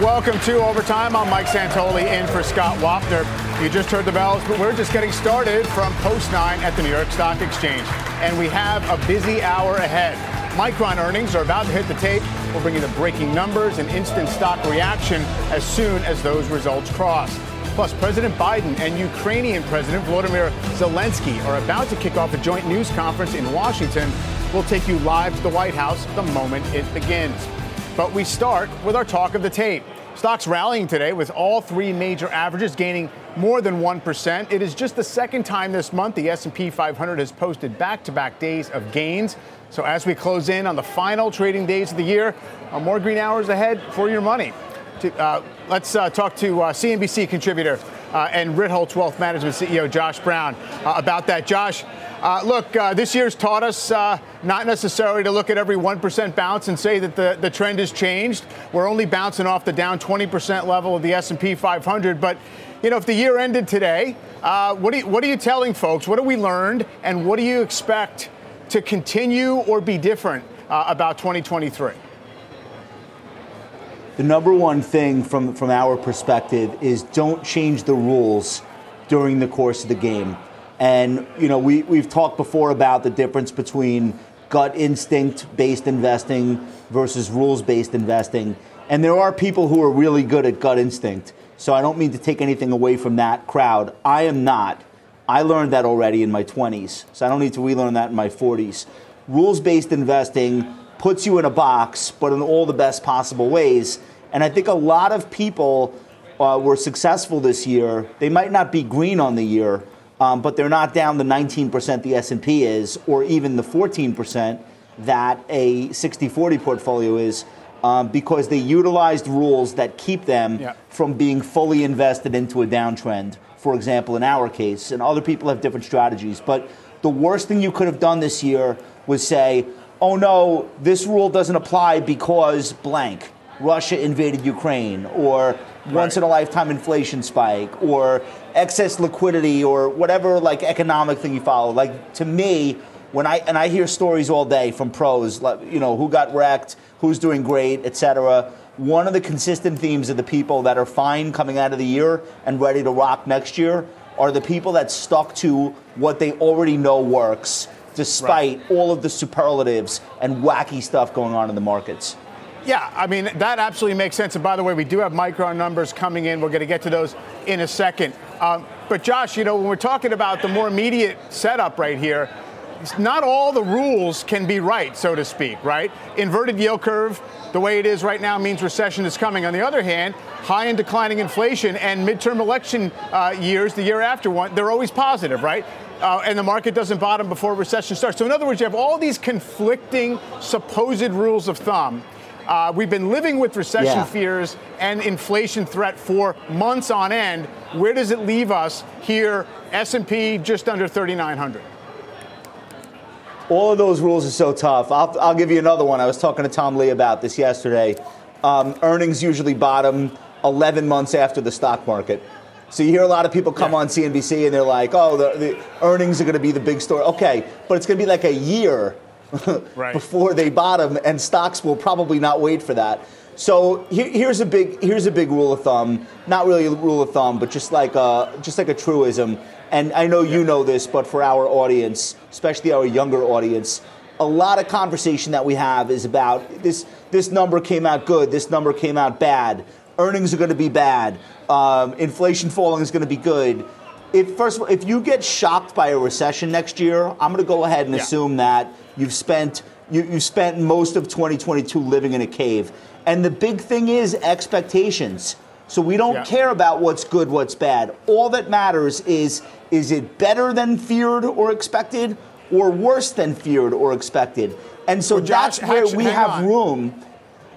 Welcome to Overtime. I'm Mike Santoli in for Scott Wapner. You just heard the bells, but we're just getting started from post 9 at the New York Stock Exchange. And we have a busy hour ahead. Micron earnings are about to hit the tape. We'll bring you the breaking numbers and instant stock reaction as soon as those results cross. Plus, President Biden and Ukrainian President Volodymyr Zelensky are about to kick off a joint news conference in Washington. We'll take you live to the White House the moment it begins. But we start with our talk of the tape. Stocks rallying today with all three major averages gaining more than 1%. It is just the second time this month the S&P 500 has posted back-to-back days of gains. So as we close in on the final trading days of the year, uh, more green hours ahead for your money. Uh, let's uh, talk to uh, CNBC contributor uh, and Ritholtz Wealth Management CEO Josh Brown uh, about that. Josh, Uh, look, uh, this year's taught us uh, not necessarily to look at every 1% bounce and say that the, the trend has changed. We're only bouncing off the down 20% level of the S&P 500, but you know, if the year ended today, what, are you, what are you telling folks? What have we learned, and what do you expect to continue or be different uh, about 2023? The number one thing from, from our perspective is don't change the rules during the course of the game. And, you know, we, we've talked before about the difference between gut instinct based investing versus rules based investing. And there are people who are really good at gut instinct. So I don't mean to take anything away from that crowd. I am not. I learned that already in my 20s, so I don't need to relearn that in my 40s. Rules based investing puts you in a box, but in all the best possible ways. And I think a lot of people uh, were successful this year. They might not be green on the year, um, but they're not down the 19% the S&P is, or even the 14% that a 60-40 portfolio is, um, because they utilized rules that keep them yeah. from being fully invested into a downtrend for example, in our case, and other people have different strategies. But the worst thing you could have done this year was say, oh no, this rule doesn't apply because blank. Russia invaded Ukraine, or once in a lifetime inflation spike, or excess liquidity, or whatever like economic thing you follow. Like to me, when I and I hear stories all day from pros, like you know who got wrecked, who's doing great, etc one of the consistent themes of the people that are fine coming out of the year and ready to rock next year are the people that stuck to what they already know works, despite right. all of the superlatives and wacky stuff going on in the markets. Yeah, I mean, that absolutely makes sense. And by the way, we do have Micron numbers coming in. We're going to get to those in a second. Um, but Josh, you know, when we're talking about the more immediate setup right here, not all the rules can be right, so to speak, right? Inverted yield curve, the way it is right now, means recession is coming. On the other hand, high and declining inflation and midterm election uh, years, the year after one, they're always positive, right? Uh, and the market doesn't bottom before recession starts. So, in other words, you have all these conflicting supposed rules of thumb. Uh, we've been living with recession yeah. fears and inflation threat for months on end. Where does it leave us here? S&P just under 3,900 all of those rules are so tough. I'll, I'll give you another one. I was talking to Tom Lee about this yesterday. Um, earnings usually bottom 11 months after the stock market. So you hear a lot of people come yeah. on CNBC and they're like, "Oh, the, the earnings are going to be the big story." Okay, but it's going to be like a year right. before they bottom, and stocks will probably not wait for that. So here, here's a big here's a big rule of thumb. Not really a rule of thumb, but just like a, just like a truism and I know you know this, but for our audience, especially our younger audience, a lot of conversation that we have is about this. This number came out good. This number came out bad. Earnings are going to be bad. Um, inflation falling is going to be good. If first of all, if you get shocked by a recession next year, I'm going to go ahead and yeah. assume that you've spent you, you spent most of 2022 living in a cave. And the big thing is expectations. So we don't yeah. care about what's good, what's bad. All that matters is is it better than feared or expected or worse than feared or expected? And so well, Josh, that's where we have on. room.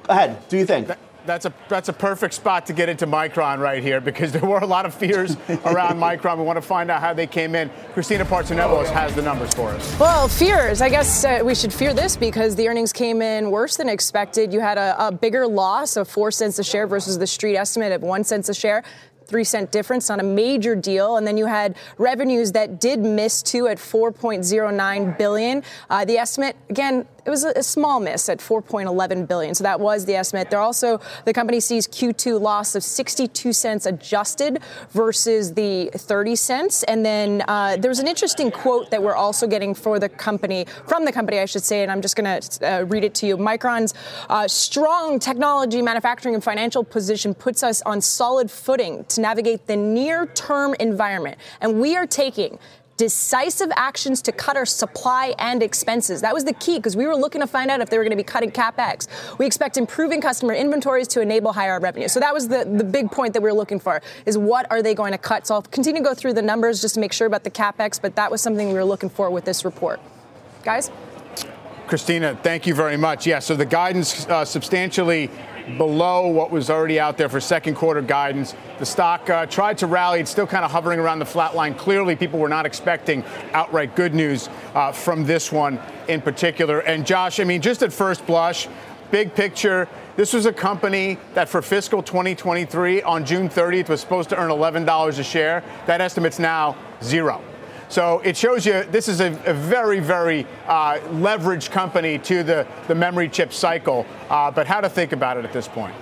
Go ahead. Do you think? That's a that's a perfect spot to get into Micron right here because there were a lot of fears around Micron. We want to find out how they came in. Christina Partsinevelos has the numbers for us. Well, fears. I guess uh, we should fear this because the earnings came in worse than expected. You had a, a bigger loss of four cents a share versus the street estimate of one cent a share three cent difference, on a major deal. And then you had revenues that did miss too at 4.09 billion. Uh, the estimate again it was a, small miss at 4.11 billion. So that was the estimate. There also the company sees Q2 loss of 62 cents adjusted versus the 30 cents. And then uh, there was an interesting quote that we're also getting for the company from the company, I should say, and I'm just going to uh, read it to you. Micron's uh, strong technology, manufacturing, and financial position puts us on solid footing to navigate the near-term environment, and we are taking decisive actions to cut our supply and expenses. That was the key because we were looking to find out if they were going to be cutting capex. We expect improving customer inventories to enable higher revenue. So that was the, the big point that we were looking for is what are they going to cut? So I'll continue to go through the numbers just to make sure about the capex, but that was something we were looking for with this report. Guys? Christina, thank you very much. Yeah, so the guidance uh, substantially below what was already out there for second quarter guidance. The stock uh, tried to rally. It's still kind of hovering around the flat line. Clearly, people were not expecting outright good news uh, from this one in particular. And Josh, I mean, just at first blush, big picture, this was a company that for fiscal 2023 on June 30th was supposed to earn $11 a share. That estimate's now zero. So it shows you this is a, a very, very uh, leveraged company to the, the memory chip cycle. Uh, but how to think about it at this point?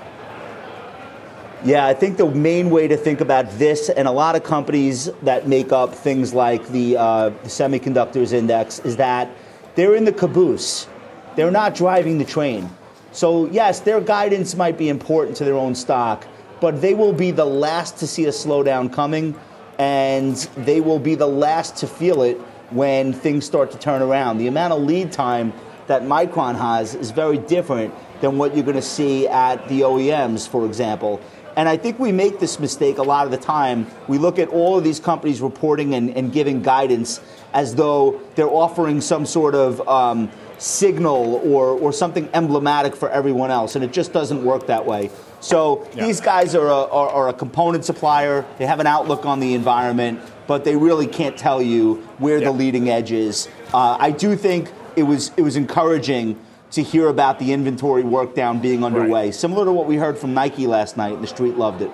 Yeah, I think the main way to think about this and a lot of companies that make up things like the, uh, the semiconductors index is that they're in the caboose. They're not driving the train. So, yes, their guidance might be important to their own stock, but they will be the last to see a slowdown coming and they will be the last to feel it when things start to turn around. The amount of lead time that Micron has is very different than what you're going to see at the OEMs, for example. And I think we make this mistake a lot of the time. We look at all of these companies reporting and, and giving guidance as though they're offering some sort of um, signal or, or something emblematic for everyone else, and it just doesn't work that way. So yeah. these guys are a, are, are a component supplier. They have an outlook on the environment, but they really can't tell you where the leading edge is. Uh, I do think it was it was encouraging to hear about the inventory work down being underway, right. similar to what we heard from Nike last night. and The street loved it.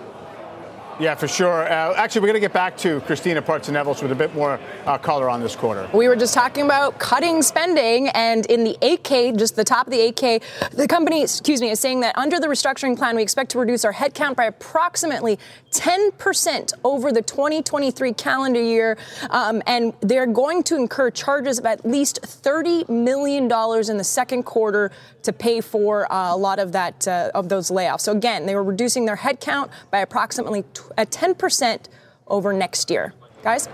Yeah, for sure. Uh, actually, we're going to get back to Christina Partsinevelos with a bit more uh, color on this quarter. We were just talking about cutting spending, and in the 8K, just the top of the 8K, the company, excuse me, is saying that under the restructuring plan, we expect to reduce our headcount by approximately 10% over the 2023 calendar year, um, and they're going to incur charges of at least $30 million in the second quarter to pay for uh, a lot of that uh, of those layoffs. So again, they were reducing their headcount by approximately at 10% over next year. Guys?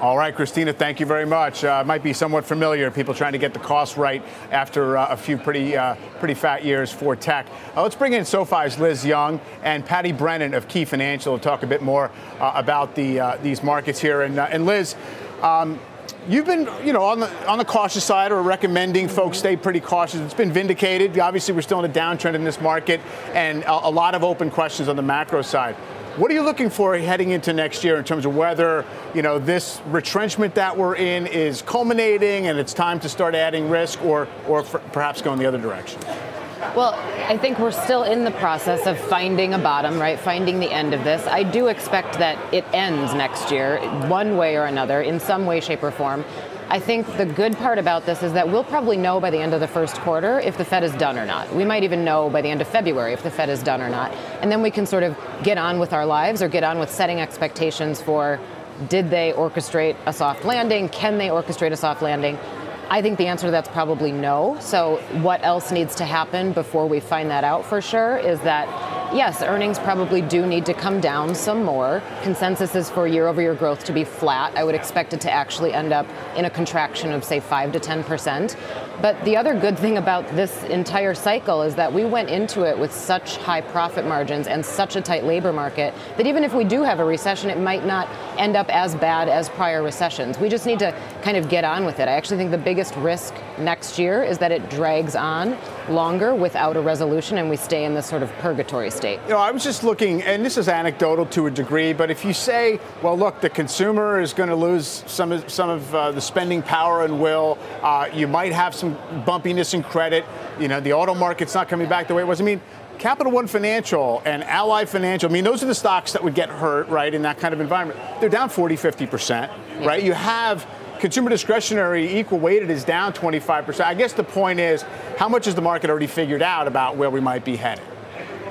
All right, Christina, thank you very much. Uh, might be somewhat familiar. People trying to get the cost right after uh, a few pretty uh, pretty fat years for tech. Uh, let's bring in SoFi's Liz Young and Patti Brennan of Key Financial to talk a bit more uh, about the uh, these markets here. And, and Liz, um, You've been, you know, on the on the cautious side, or recommending folks stay pretty cautious. It's been vindicated. Obviously, we're still in a downtrend in this market, and a, a lot of open questions on the macro side. What are you looking for heading into next year in terms of whether you know this retrenchment that we're in is culminating and it's time to start adding risk, or or perhaps going the other direction? Well, I think we're still in the process of finding a bottom, right? Finding the end of this. I do expect that it ends next year, one way or another, in some way, shape, or form. I think the good part about this is that we'll probably know by the end of the first quarter if the Fed is done or not. We might even know by the end of February if the Fed is done or not. And then we can sort of get on with our lives or get on with setting expectations for did they orchestrate a soft landing? Can they orchestrate a soft landing? I think the answer to that's probably no. So, what else needs to happen before we find that out for sure is that, yes, earnings probably do need to come down some more. Consensus is for year over year growth to be flat. I would expect it to actually end up in a contraction of, say, 5 to 10%. But the other good thing about this entire cycle is that we went into it with such high profit margins and such a tight labor market that even if we do have a recession, it might not end up as bad as prior recessions. We just need to kind of get on with it. I actually think the biggest risk next year is that it drags on longer without a resolution and we stay in this sort of purgatory state. You know, I was just looking, and this is anecdotal to a degree, but if you say, well, look, the consumer is going to lose some of, some of uh, the spending power and will, uh, you might have some bumpiness in credit, you know, the auto market's not coming back the way it was. I mean, Capital One Financial and Ally Financial, I mean, those are the stocks that would get hurt, right, in that kind of environment. They're down 40, 50%, right? You have consumer discretionary equal weighted is down 25%. I guess the point is, how much has the market already figured out about where we might be headed?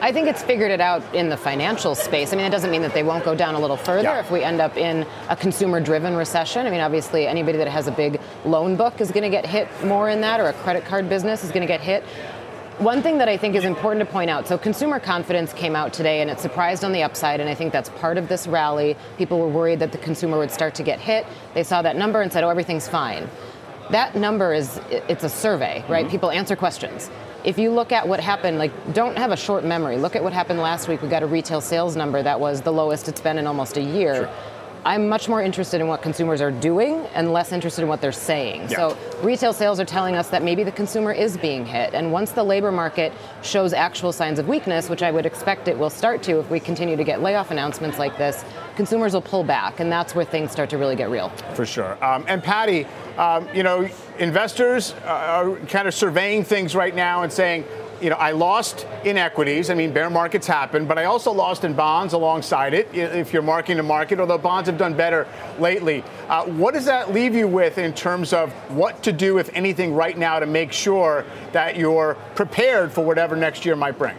I think it's figured it out in the financial space. I mean, it doesn't mean that they won't go down a little further yeah. if we end up in a consumer driven recession. I mean, obviously, anybody that has a big loan book is going to get hit more in that, or a credit card business is going to get hit. One thing that I think is important to point out so, consumer confidence came out today and it surprised on the upside, and I think that's part of this rally. People were worried that the consumer would start to get hit. They saw that number and said, oh, everything's fine. That number is, it's a survey, right? Mm-hmm. People answer questions. If you look at what happened, like, don't have a short memory. Look at what happened last week. We got a retail sales number that was the lowest it's been in almost a year. Sure I'm much more interested in what consumers are doing and less interested in what they're saying. Yeah. So retail sales are telling us that maybe the consumer is being hit. And once the labor market shows actual signs of weakness, which I would expect it will start to if we continue to get layoff announcements like this, consumers will pull back. And that's where things start to really get real. For sure. Um, and Patti, um, you know, investors are kind of surveying things right now and saying, you know, I lost in equities. I mean, bear markets happen, but I also lost in bonds alongside it. If you're marking to market, although bonds have done better lately, uh, what does that leave you with in terms of what to do, if anything, right now to make sure that you're prepared for whatever next year might bring?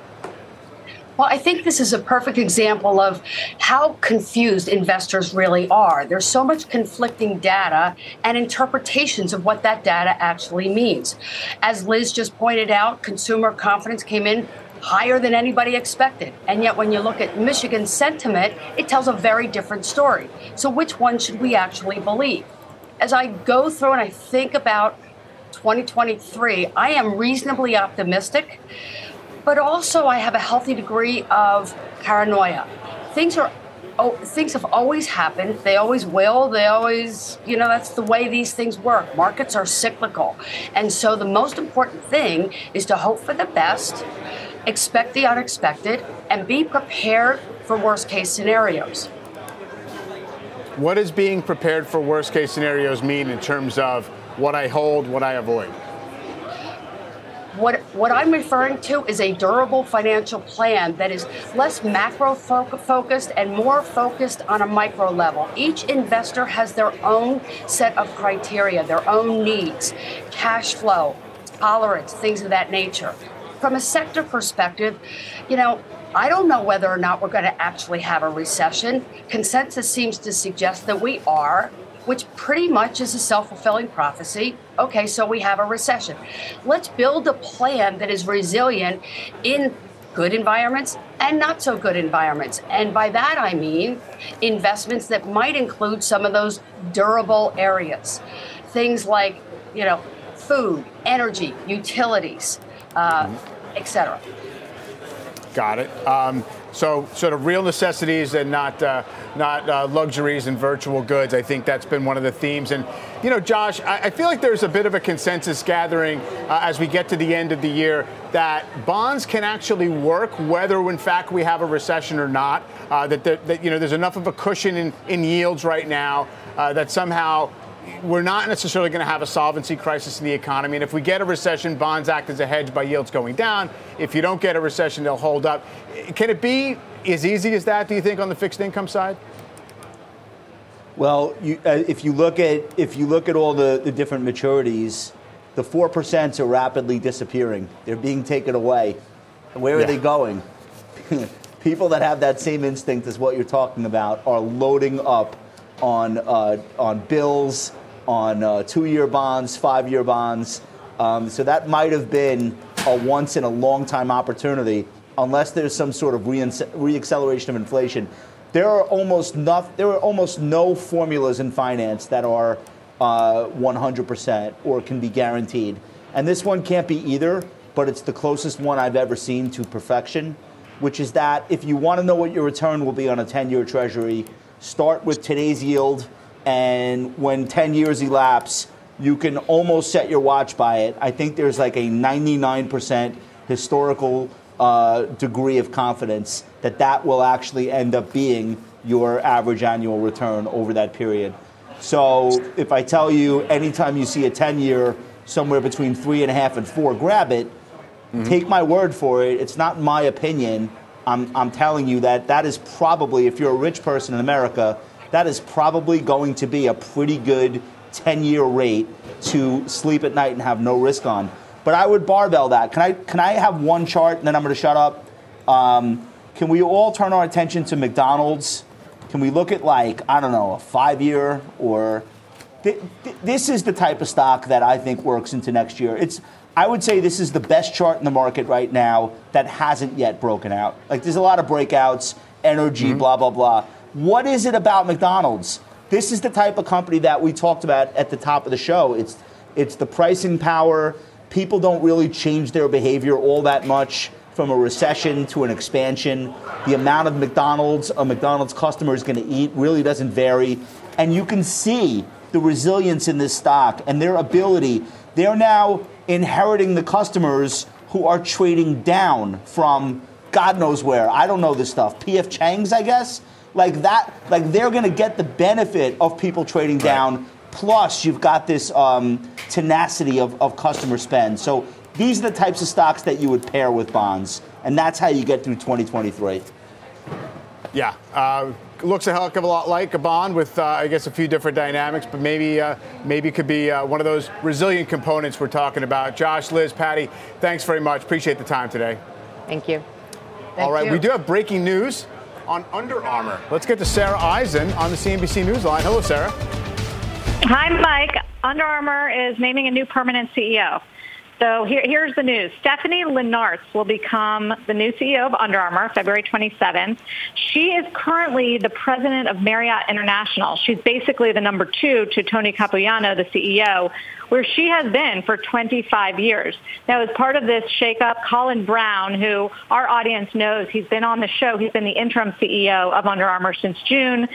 Well, I think this is a perfect example of how confused investors really are. There's so much conflicting data and interpretations of what that data actually means. As Liz just pointed out, consumer confidence came in higher than anybody expected. And yet, when you look at Michigan sentiment, it tells a very different story. So, which one should we actually believe? As I go through and I think about 2023, I am reasonably optimistic but also I have a healthy degree of paranoia. Things are oh, things have always happened. They always will. They always, you know, that's the way these things work. Markets are cyclical. And so the most important thing is to hope for the best, expect the unexpected, and be prepared for worst case scenarios. What does being prepared for worst case scenarios mean in terms of what I hold, what I avoid? What, what I'm referring to is a durable financial plan that is less macro fo- focused and more focused on a micro level. Each investor has their own set of criteria, their own needs, cash flow, tolerance, things of that nature. From a sector perspective, you know, I don't know whether or not we're going to actually have a recession. Consensus seems to suggest that we are which pretty much is a self fulfilling prophecy. Okay, so we have a recession. Let's build a plan that is resilient in good environments and not so good environments. And by that I mean investments that might include some of those durable areas. Things like, you know, food, energy, utilities, uh, mm-hmm. et cetera. Got it. Um, so, sort of real necessities and not uh, not uh, luxuries and virtual goods. I think that's been one of the themes. And you know, Josh, I, I feel like there's a bit of a consensus gathering uh, as we get to the end of the year that bonds can actually work, whether in fact we have a recession or not. Uh, that, that, you know, there's enough of a cushion in, in yields right now uh, that somehow we're not necessarily going to have a solvency crisis in the economy. And if we get a recession, bonds act as a hedge by yields going down. If you don't get a recession, they'll hold up. Can it be as easy as that, do you think, on the fixed income side? Well, you, uh, if you look at if you look at all the, the different maturities, the four percent are rapidly disappearing. They're being taken away. Where are yeah. they going? People that have that same instinct as what you're talking about are loading up on uh, on bills, on uh, two-year bonds, five-year bonds. Um, so that might have been a once in a long time opportunity, unless there's some sort of reacceleration of inflation. There are almost no, there are almost no formulas in finance that are uh, 100% or can be guaranteed. And this one can't be either, but it's the closest one I've ever seen to perfection, which is that if you want to know what your return will be on a 10 year treasury, start with today's yield. And when 10 years elapse, you can almost set your watch by it. I think there's like a 99% historical uh, degree of confidence that that will actually end up being your average annual return over that period. So if I tell you anytime you see a 10 year somewhere between three and a half and four, grab it. Mm-hmm. Take my word for it. It's not my opinion. I'm, I'm telling you that that is probably, if you're a rich person in America, that is probably going to be a pretty good 10 year rate to sleep at night and have no risk on. But I would barbell that. Can I, can I have one chart and then I'm going to shut up? Um, can we all turn our attention to McDonald's? Can we look at, like, I don't know, a five year or. Th- th- this is the type of stock that I think works into next year. It's, I would say this is the best chart in the market right now that hasn't yet broken out. Like, there's a lot of breakouts, energy, mm-hmm. blah, blah, blah. What is it about McDonald's? This is the type of company that we talked about at the top of the show. It's, it's the pricing power people don't really change their behavior all that much from a recession to an expansion. The amount of McDonald's a McDonald's customer is going to eat really doesn't vary. And you can see the resilience in this stock and their ability. They're now inheriting the customers who are trading down from God knows where. I don't know this stuff. PF Chang's, I guess. Like that, like they're going to get the benefit of people trading down Plus, you've got this um, tenacity of, of customer spend. So these are the types of stocks that you would pair with bonds, and that's how you get through 2023. Yeah, uh, looks a hell of a lot like a bond with, uh, I guess, a few different dynamics, but maybe uh, maybe could be uh, one of those resilient components we're talking about. Josh, Liz, Patti, thanks very much. Appreciate the time today. Thank you. Thank All right, you. we do have breaking news on Under Armour. Let's get to Sarah Eisen on the CNBC Newsline. Hello, Sarah. Hi, Mike. Under Armour is naming a new permanent CEO. So here, here's the news. Stephanie Linnartz will become the new CEO of Under Armour February 27th. She is currently the president of Marriott International. She's basically the number two to Tony Capuano, the CEO, where she has been for 25 years. Now, as part of this shakeup, Colin Browne, who our audience knows, he's been on the show. He's been the interim CEO of Under Armour since June.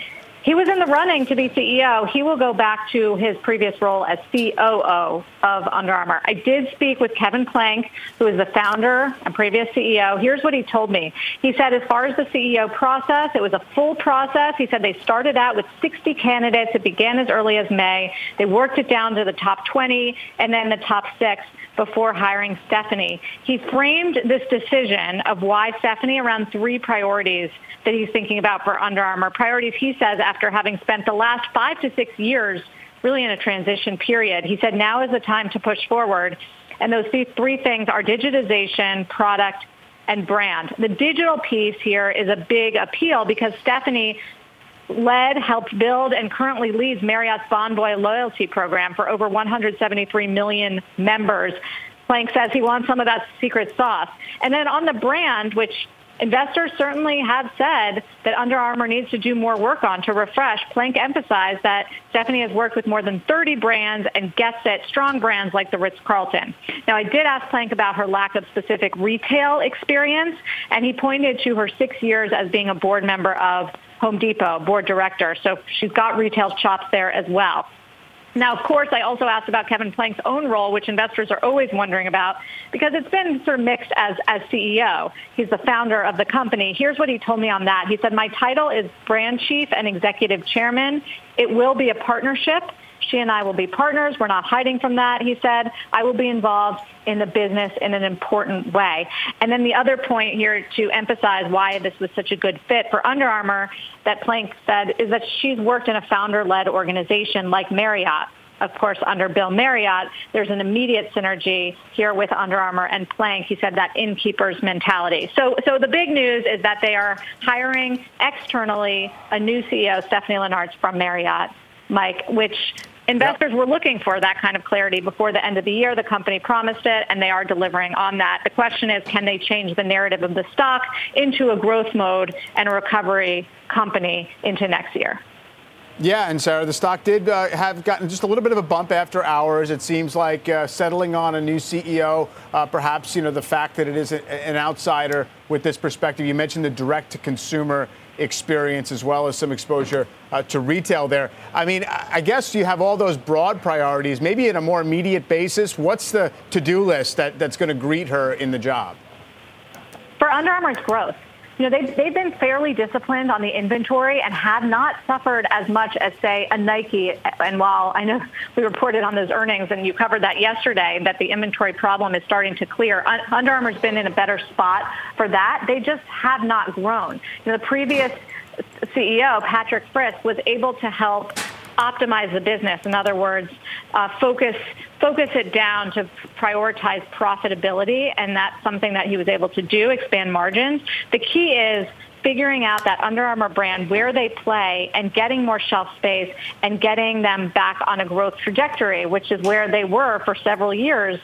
He was in the running to be CEO. He will go back to his previous role as COO of Under Armour. I did speak with Kevin Plank, who is the founder and previous CEO. Here's what he told me. He said as far as the CEO process, it was a full process. He said they started out with 60 candidates. It began as early as May. They worked it down to the top 20 and then the top six before hiring Stephanie. He framed this decision of why Stephanie around three priorities that he's thinking about for Under Armour. Priorities, he says, after having spent the last five to six years really in a transition period. He said now is the time to push forward. And those three things are digitization, product, and brand. The digital piece here is a big appeal because Stephanie led, helped build, and currently leads Marriott's Bonvoy loyalty program for over 173 million members. Plank says he wants some of that secret sauce. And then on the brand, which investors certainly have said that Under Armour needs to do more work on to refresh. Plank emphasized that Stephanie has worked with more than 30 brands and gets it strong brands like the Ritz-Carlton. Now, I did ask Plank about her lack of specific retail experience, and he pointed to her six years as being a board member of Home Depot, board director. So she's got retail chops there as well. Now, of course, I also asked about Kevin Plank's own role, which investors are always wondering about, because it's been sort of mixed as, as CEO. He's the founder of the company. Here's what he told me on that. He said, my title is brand chief and executive chairman. It will be a partnership. She and I will be partners. We're not hiding from that, he said. I will be involved in the business in an important way. And then the other point here to emphasize why this was such a good fit for Under Armour that Plank said is that she's worked in a founder-led organization like Marriott of course, under Bill Marriott, there's an immediate synergy here with Under Armour and Plank. He said that innkeeper's mentality. So, so the big news is that they are hiring externally a new CEO, Stephanie Linnartz from Marriott, Mike, which Investors yep. were looking for that kind of clarity before the end of the year. The company promised it, and they are delivering on that. The question is, can they change the narrative of the stock into a growth mode and a recovery company into next year? Yeah, and Sarah, the stock did uh, have gotten just a little bit of a bump after hours. It seems like uh, settling on a new CEO, uh, perhaps you know the fact that it is a, an outsider with this perspective. You mentioned the direct-to-consumer experience as well as some exposure uh, to retail there. I mean, I guess you have all those broad priorities. Maybe in a more immediate basis, what's the to-do list that, that's going to greet her in the job? For Under Armour's growth you know, they've, they've been fairly disciplined on the inventory and have not suffered as much as, say, a Nike. And while I know we reported on those earnings and you covered that yesterday, that the inventory problem is starting to clear, Under Armour's been in a better spot for that. They just have not grown. You know, the previous CEO, Patrick Frisk, was able to help optimize the business. In other words, uh, focus focus it down to prioritize profitability, and that's something that he was able to do, expand margins. The key is figuring out that Under Armour brand, where they play, and getting more shelf space and getting them back on a growth trajectory, which is where they were for several years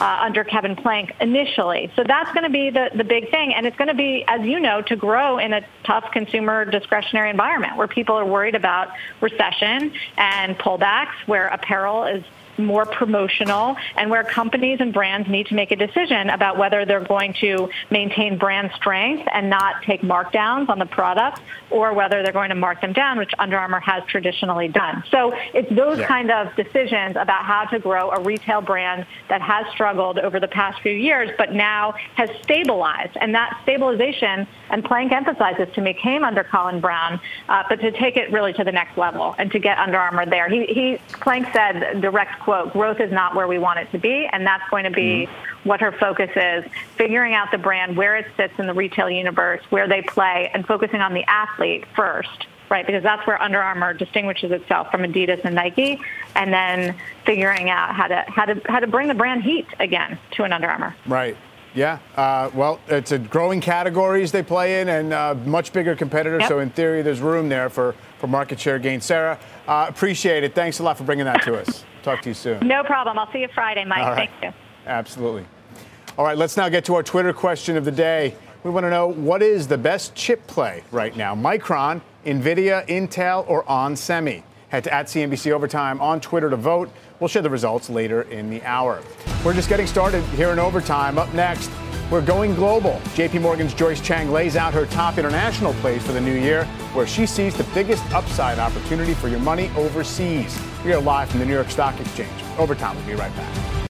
uh, under Kevin Plank initially. So that's going to be the, the big thing. And it's going to be, as you know, to grow in a tough consumer discretionary environment where people are worried about recession and pullbacks, where apparel is more promotional and where companies and brands need to make a decision about whether they're going to maintain brand strength and not take markdowns on the product or whether they're going to mark them down, which Under Armour has traditionally done. So it's those yeah. kind of decisions about how to grow a retail brand that has struggled over the past few years, but now has stabilized. And that stabilization, and Plank emphasizes to me, came under Colin Browne, uh, but to take it really to the next level and to get Under Armour there. He, he Plank said, direct quote, growth is not where we want it to be, and that's going to be mm-hmm. what her focus is, figuring out the brand, where it sits in the retail universe, where they play, and focusing on the athlete first, right? Because that's where Under Armour distinguishes itself from Adidas and Nike, and then figuring out how to how to how to bring the brand heat again to an Under Armour. Right. Yeah. Uh, well, it's a growing categories they play in and uh, much bigger competitors. Yep. So in theory, there's room there for, for market share gain. Sarah, uh, appreciate it. Thanks a lot for bringing that to us. Talk to you soon. No problem. I'll see you Friday, Mike. Thank you. Absolutely. All right, let's now get to our Twitter question of the day. We want to know what is the best chip play right now? Micron, Nvidia, Intel, or onsemi? Head to at CNBC Overtime on Twitter to vote. We'll share the results later in the hour. We're just getting started here in Overtime. Up next, we're going global. JP Morgan's Joyce Chang lays out her top international plays for the new year, where she sees the biggest upside opportunity for your money overseas. We are live from the New York Stock Exchange. Overtime, we'll be right back.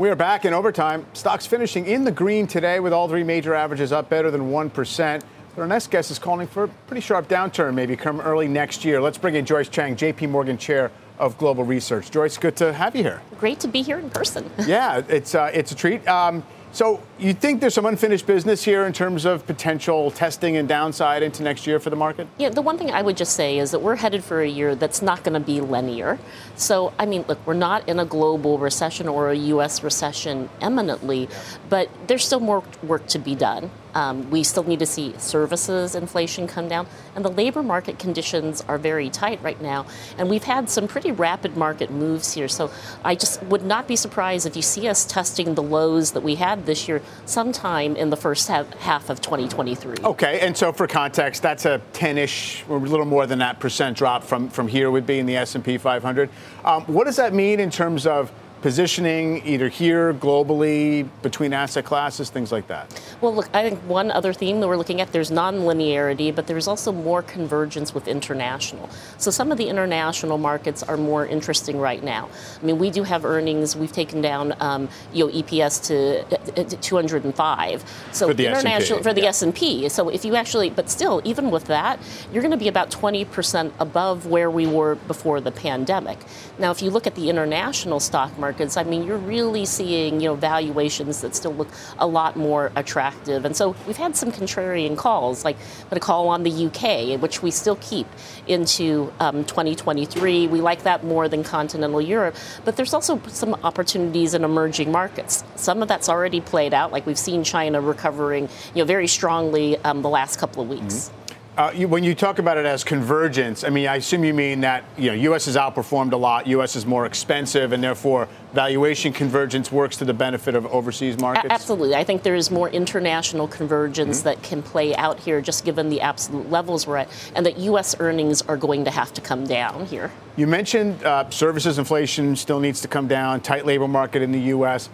We are back in overtime. Stocks finishing in the green today with all three major averages up better than 1%. But our next guest is calling for a pretty sharp downturn, maybe come early next year. Let's bring in Joyce Chang, JP Morgan Chair of Global Research. Joyce, good to have you here. Great to be here in person. yeah, it's, uh, it's a treat. Um, so you think there's some unfinished business here in terms of potential testing and downside into next year for the market? Yeah, the one thing I would just say is that we're headed for a year that's not going to be linear. So, I mean, look, we're not in a global recession or a U.S. recession eminently, but there's still more work to be done. Um, we still need to see services inflation come down, and the labor market conditions are very tight right now. And we've had some pretty rapid market moves here. So I just would not be surprised if you see us testing the lows that we had this year sometime in the first half of 2023. Okay, and so for context, that's a 10-ish, or a little more than that percent drop from from here would be in the S&P 500. Um, what does that mean in terms of positioning either here, globally, between asset classes, things like that? Well, look, I think one other theme that we're looking at there's nonlinearity, but there's also more convergence with international. So some of the international markets are more interesting right now. I mean, we do have earnings. We've taken down, um, you know, EPS to, uh, to 205. So for the international S&P, for the yeah. S&P. So if you actually, but still, even with that, you're going to be about 20% above where we were before the pandemic. Now, if you look at the international stock market markets, I mean, you're really seeing, you know, valuations that still look a lot more attractive. And so we've had some contrarian calls, like a call on the UK, which we still keep into um, 2023. We like that more than continental Europe. But there's also some opportunities in emerging markets. Some of that's already played out, like we've seen China recovering, you know, very strongly um, the last couple of weeks. Mm-hmm. Uh, you, when you talk about it as convergence, I mean, I assume you mean that you know U.S. has outperformed a lot. U.S. is more expensive, and therefore valuation convergence works to the benefit of overseas markets. A- absolutely, I think there is more international convergence mm-hmm. that can play out here, just given the absolute levels we're at, and that U.S. earnings are going to have to come down here. You mentioned uh, services inflation still needs to come down. Tight labor market in the U.S.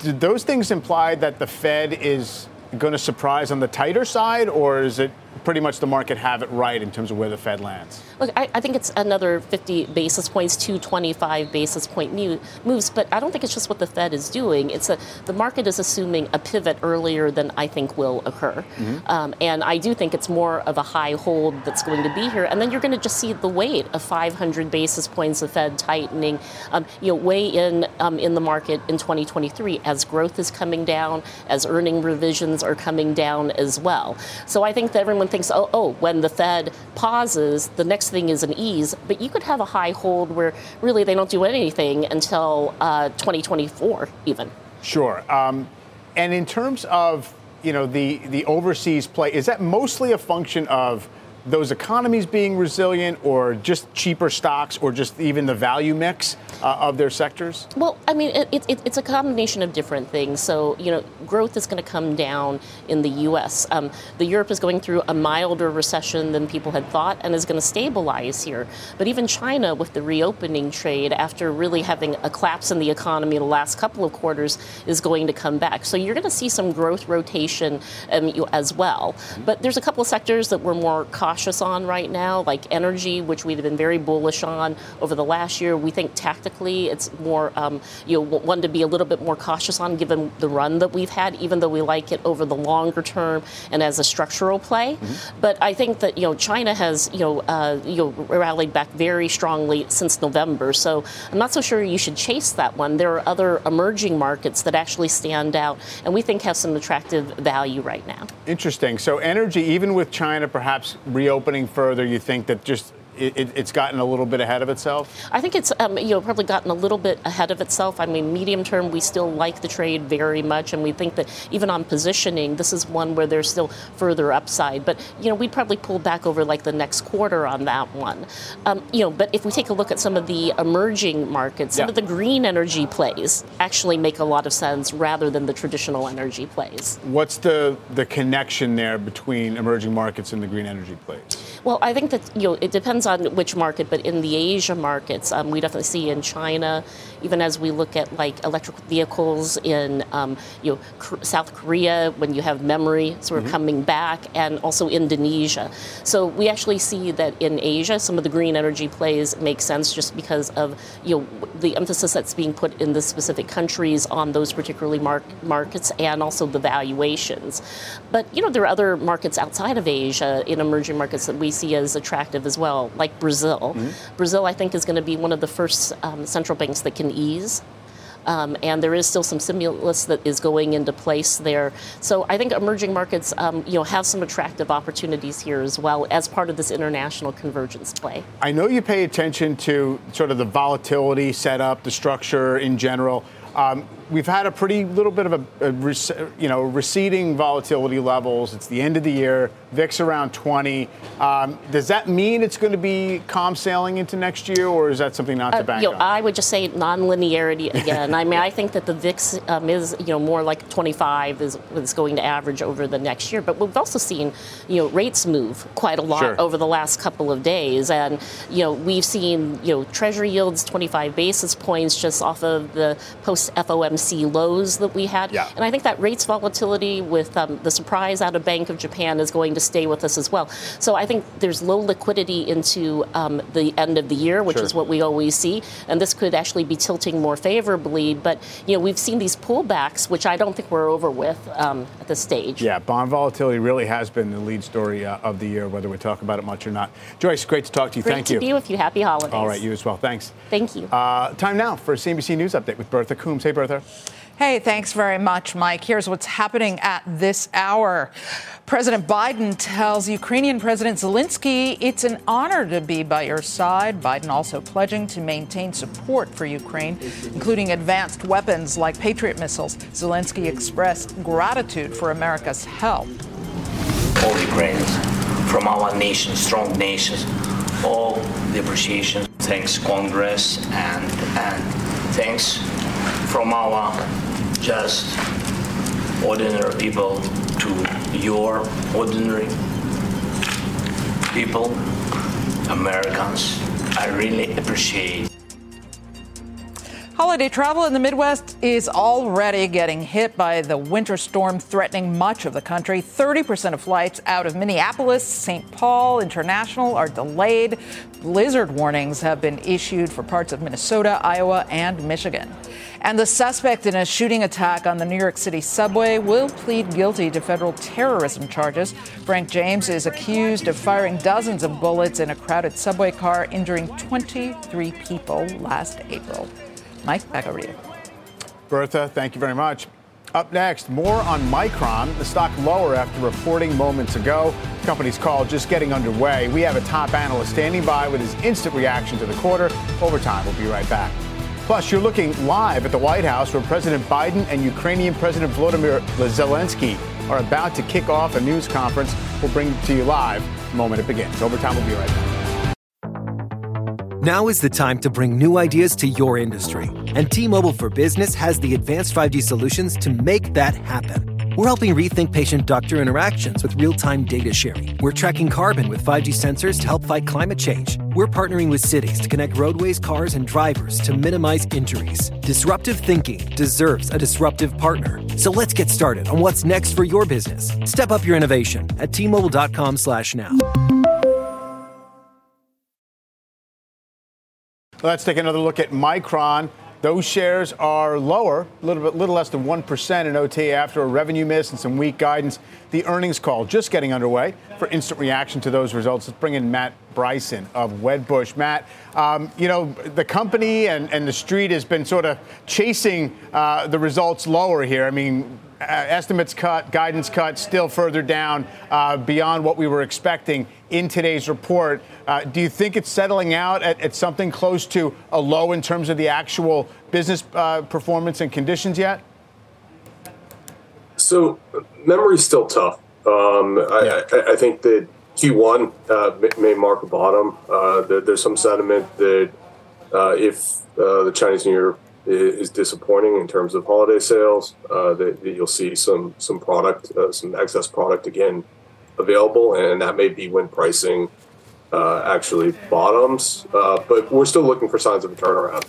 Did those things imply that the Fed is going to surprise on the tighter side, or is it pretty much the market have it right in terms of where the Fed lands? Look, I, I think it's another 50 basis points to 25 basis point moves, but I don't think it's just what the Fed is doing. It's that the market is assuming a pivot earlier than I think will occur. Mm-hmm. Um, and I do think it's more of a high hold that's going to be here. And then you're going to just see the weight of 500 basis points of Fed tightening, um, you know, weigh in um, in the market in 2023 as growth is coming down, as earning revisions are coming down as well. So I think that everyone thinks, oh, oh, when the Fed pauses, the next thing is an ease. But you could have a high hold where really they don't do anything until uh, 2024, even. Sure. Um, and in terms of you know the the overseas play, is that mostly a function of those economies being resilient or just cheaper stocks or just even the value mix uh, of their sectors? Well, I mean, it, it, it's a combination of different things. So, you know, growth is going to come down in the U.S. Um, the Europe is going through a milder recession than people had thought and is going to stabilize here. But even China, with the reopening trade, after really having a collapse in the economy the last couple of quarters, is going to come back. So you're going to see some growth rotation um, as well. But there's a couple of sectors that we're more cautious cautious on right now, like energy, which we've been very bullish on over the last year. We think tactically it's more, um, you know, one to be a little bit more cautious on given the run that we've had, even though we like it over the longer term and as a structural play. Mm-hmm. But I think that, you know, China has, you know, uh, you know, rallied back very strongly since November. So I'm not so sure you should chase that one. There are other emerging markets that actually stand out and we think have some attractive value right now. Interesting. So energy, even with China perhaps reopening further, you think that just it, it's gotten a little bit ahead of itself? I think it's um, you know probably gotten a little bit ahead of itself. I mean, medium term, we still like the trade very much, and we think that even on positioning, this is one where there's still further upside. But you know, we'd probably pull back over like the next quarter on that one. Um, you know, but if we take a look at some of the emerging markets, some Yeah. of the green energy plays actually make a lot of sense rather than the traditional energy plays. What's the the connection there between emerging markets and the green energy plays? Well, I think that you know it depends on which market, but in the Asia markets, um, we definitely see in China, even as we look at like electric vehicles in um, you know South Korea, when you have memory sort of Mhm. coming back, and also Indonesia. So we actually see that in Asia, some of the green energy plays make sense just because of you know the emphasis that's being put in the specific countries on those particularly mar- markets and also the valuations. But you know there are other markets outside of Asia in emerging markets that we see as attractive as well, like Brazil. Brazil, I think, is going to be one of the first um, central banks that can ease. Um, and there is still some stimulus that is going into place there. So I think emerging markets, um, you know, have some attractive opportunities here as well as part of this international convergence play. I know you pay attention to sort of the volatility setup, the structure in general. Um, we've had a pretty little bit of a, a, you know receding volatility levels. It's the end of the year. VIX around 20. Um, does that mean it's going to be calm sailing into next year, or is that something not to uh, bank you know, on? I would just say nonlinearity again. I mean, I think that the VIX um, is you know more like 25 is, is going to average over the next year. But we've also seen you know rates move quite a lot sure. over the last couple of days, and you know we've seen you know Treasury yields 25 basis points just off of the post FOMC lows that we had. Yeah. And I think that rates volatility with um, the surprise out of Bank of Japan is going to stay with us as well. So I think there's low liquidity into um, the end of the year, which sure. is what we always see, and this could actually be tilting more favorably. But you know we've seen these pullbacks, which I don't think we're over with um, at this stage. Yeah, bond volatility really has been the lead story uh, of the year, whether we talk about it much or not. Joyce, great to talk to you. Great Thank to you. be with you. Happy holidays. All right, you as well. Thanks. Thank you. Uh, time now for a CNBC News update with Bertha Coombs. Hey, Bertha. Hey, thanks very much, Mike. Here's what's happening at this hour. President Biden tells Ukrainian President Zelensky it's an honor to be by your side. Biden also pledging to maintain support for Ukraine, including advanced weapons like Patriot missiles. Zelensky expressed gratitude for America's help. All Ukrainians from our nation, strong nations, all the appreciation. Thanks, Congress, and, and thanks from our just ordinary people to your ordinary people, Americans. I really appreciate Holiday travel in the Midwest is already getting hit by the winter storm threatening much of the country. 30% of flights out of Minneapolis, St. Paul International are delayed. Blizzard warnings have been issued for parts of Minnesota, Iowa, and Michigan. And the suspect in a shooting attack on the New York City subway will plead guilty to federal terrorism charges. Frank James is accused of firing dozens of bullets in a crowded subway car, injuring 23 people last April. Mike, back over to you. Bertha, thank you very much. Up next, more on Micron, the stock lower after reporting moments ago. Company's call just getting underway. We have a top analyst standing by with his instant reaction to the quarter. Overtime, we'll be right back. Plus, you're looking live at the White House where President Biden and Ukrainian President Volodymyr Zelensky are about to kick off a news conference. We'll bring it to you live the moment it begins. Overtime, we'll be right back. Now is the time to bring new ideas to your industry. And T Mobile for Business has the advanced 5G solutions to make that happen. We're helping rethink patient doctor interactions with real time data sharing. We're tracking carbon with 5G sensors to help fight climate change. We're partnering with cities to connect roadways, cars, and drivers to minimize injuries. Disruptive thinking deserves a disruptive partner. So let's get started on what's next for your business. Step up your innovation at T-Mobile.com slash now. Let's take another look at Micron. Those shares are lower, a little bit, little less than 1% in OT after a revenue miss and some weak guidance. The earnings call just getting underway. For instant reaction to those results, let's bring in Matt Bryson of Wedbush. Matt, um, you know, the company and, and the street has been sort of chasing uh, the results lower here. I mean, uh, estimates cut, guidance cut, still further down uh, beyond what we were expecting in today's report. Uh, do you think it's settling out at, at, something close to a low in terms of the actual business uh, performance and conditions yet? So, memory's still tough. Um, I, I, I, think that Q1 uh, may mark a bottom. Uh, there, there's some sentiment that if the Chinese New Year is disappointing in terms of holiday sales. Uh, that, that, you'll see some some product, uh, some excess product again available, and that may be when pricing uh, actually bottoms. Uh, but we're still looking for signs of a turnaround.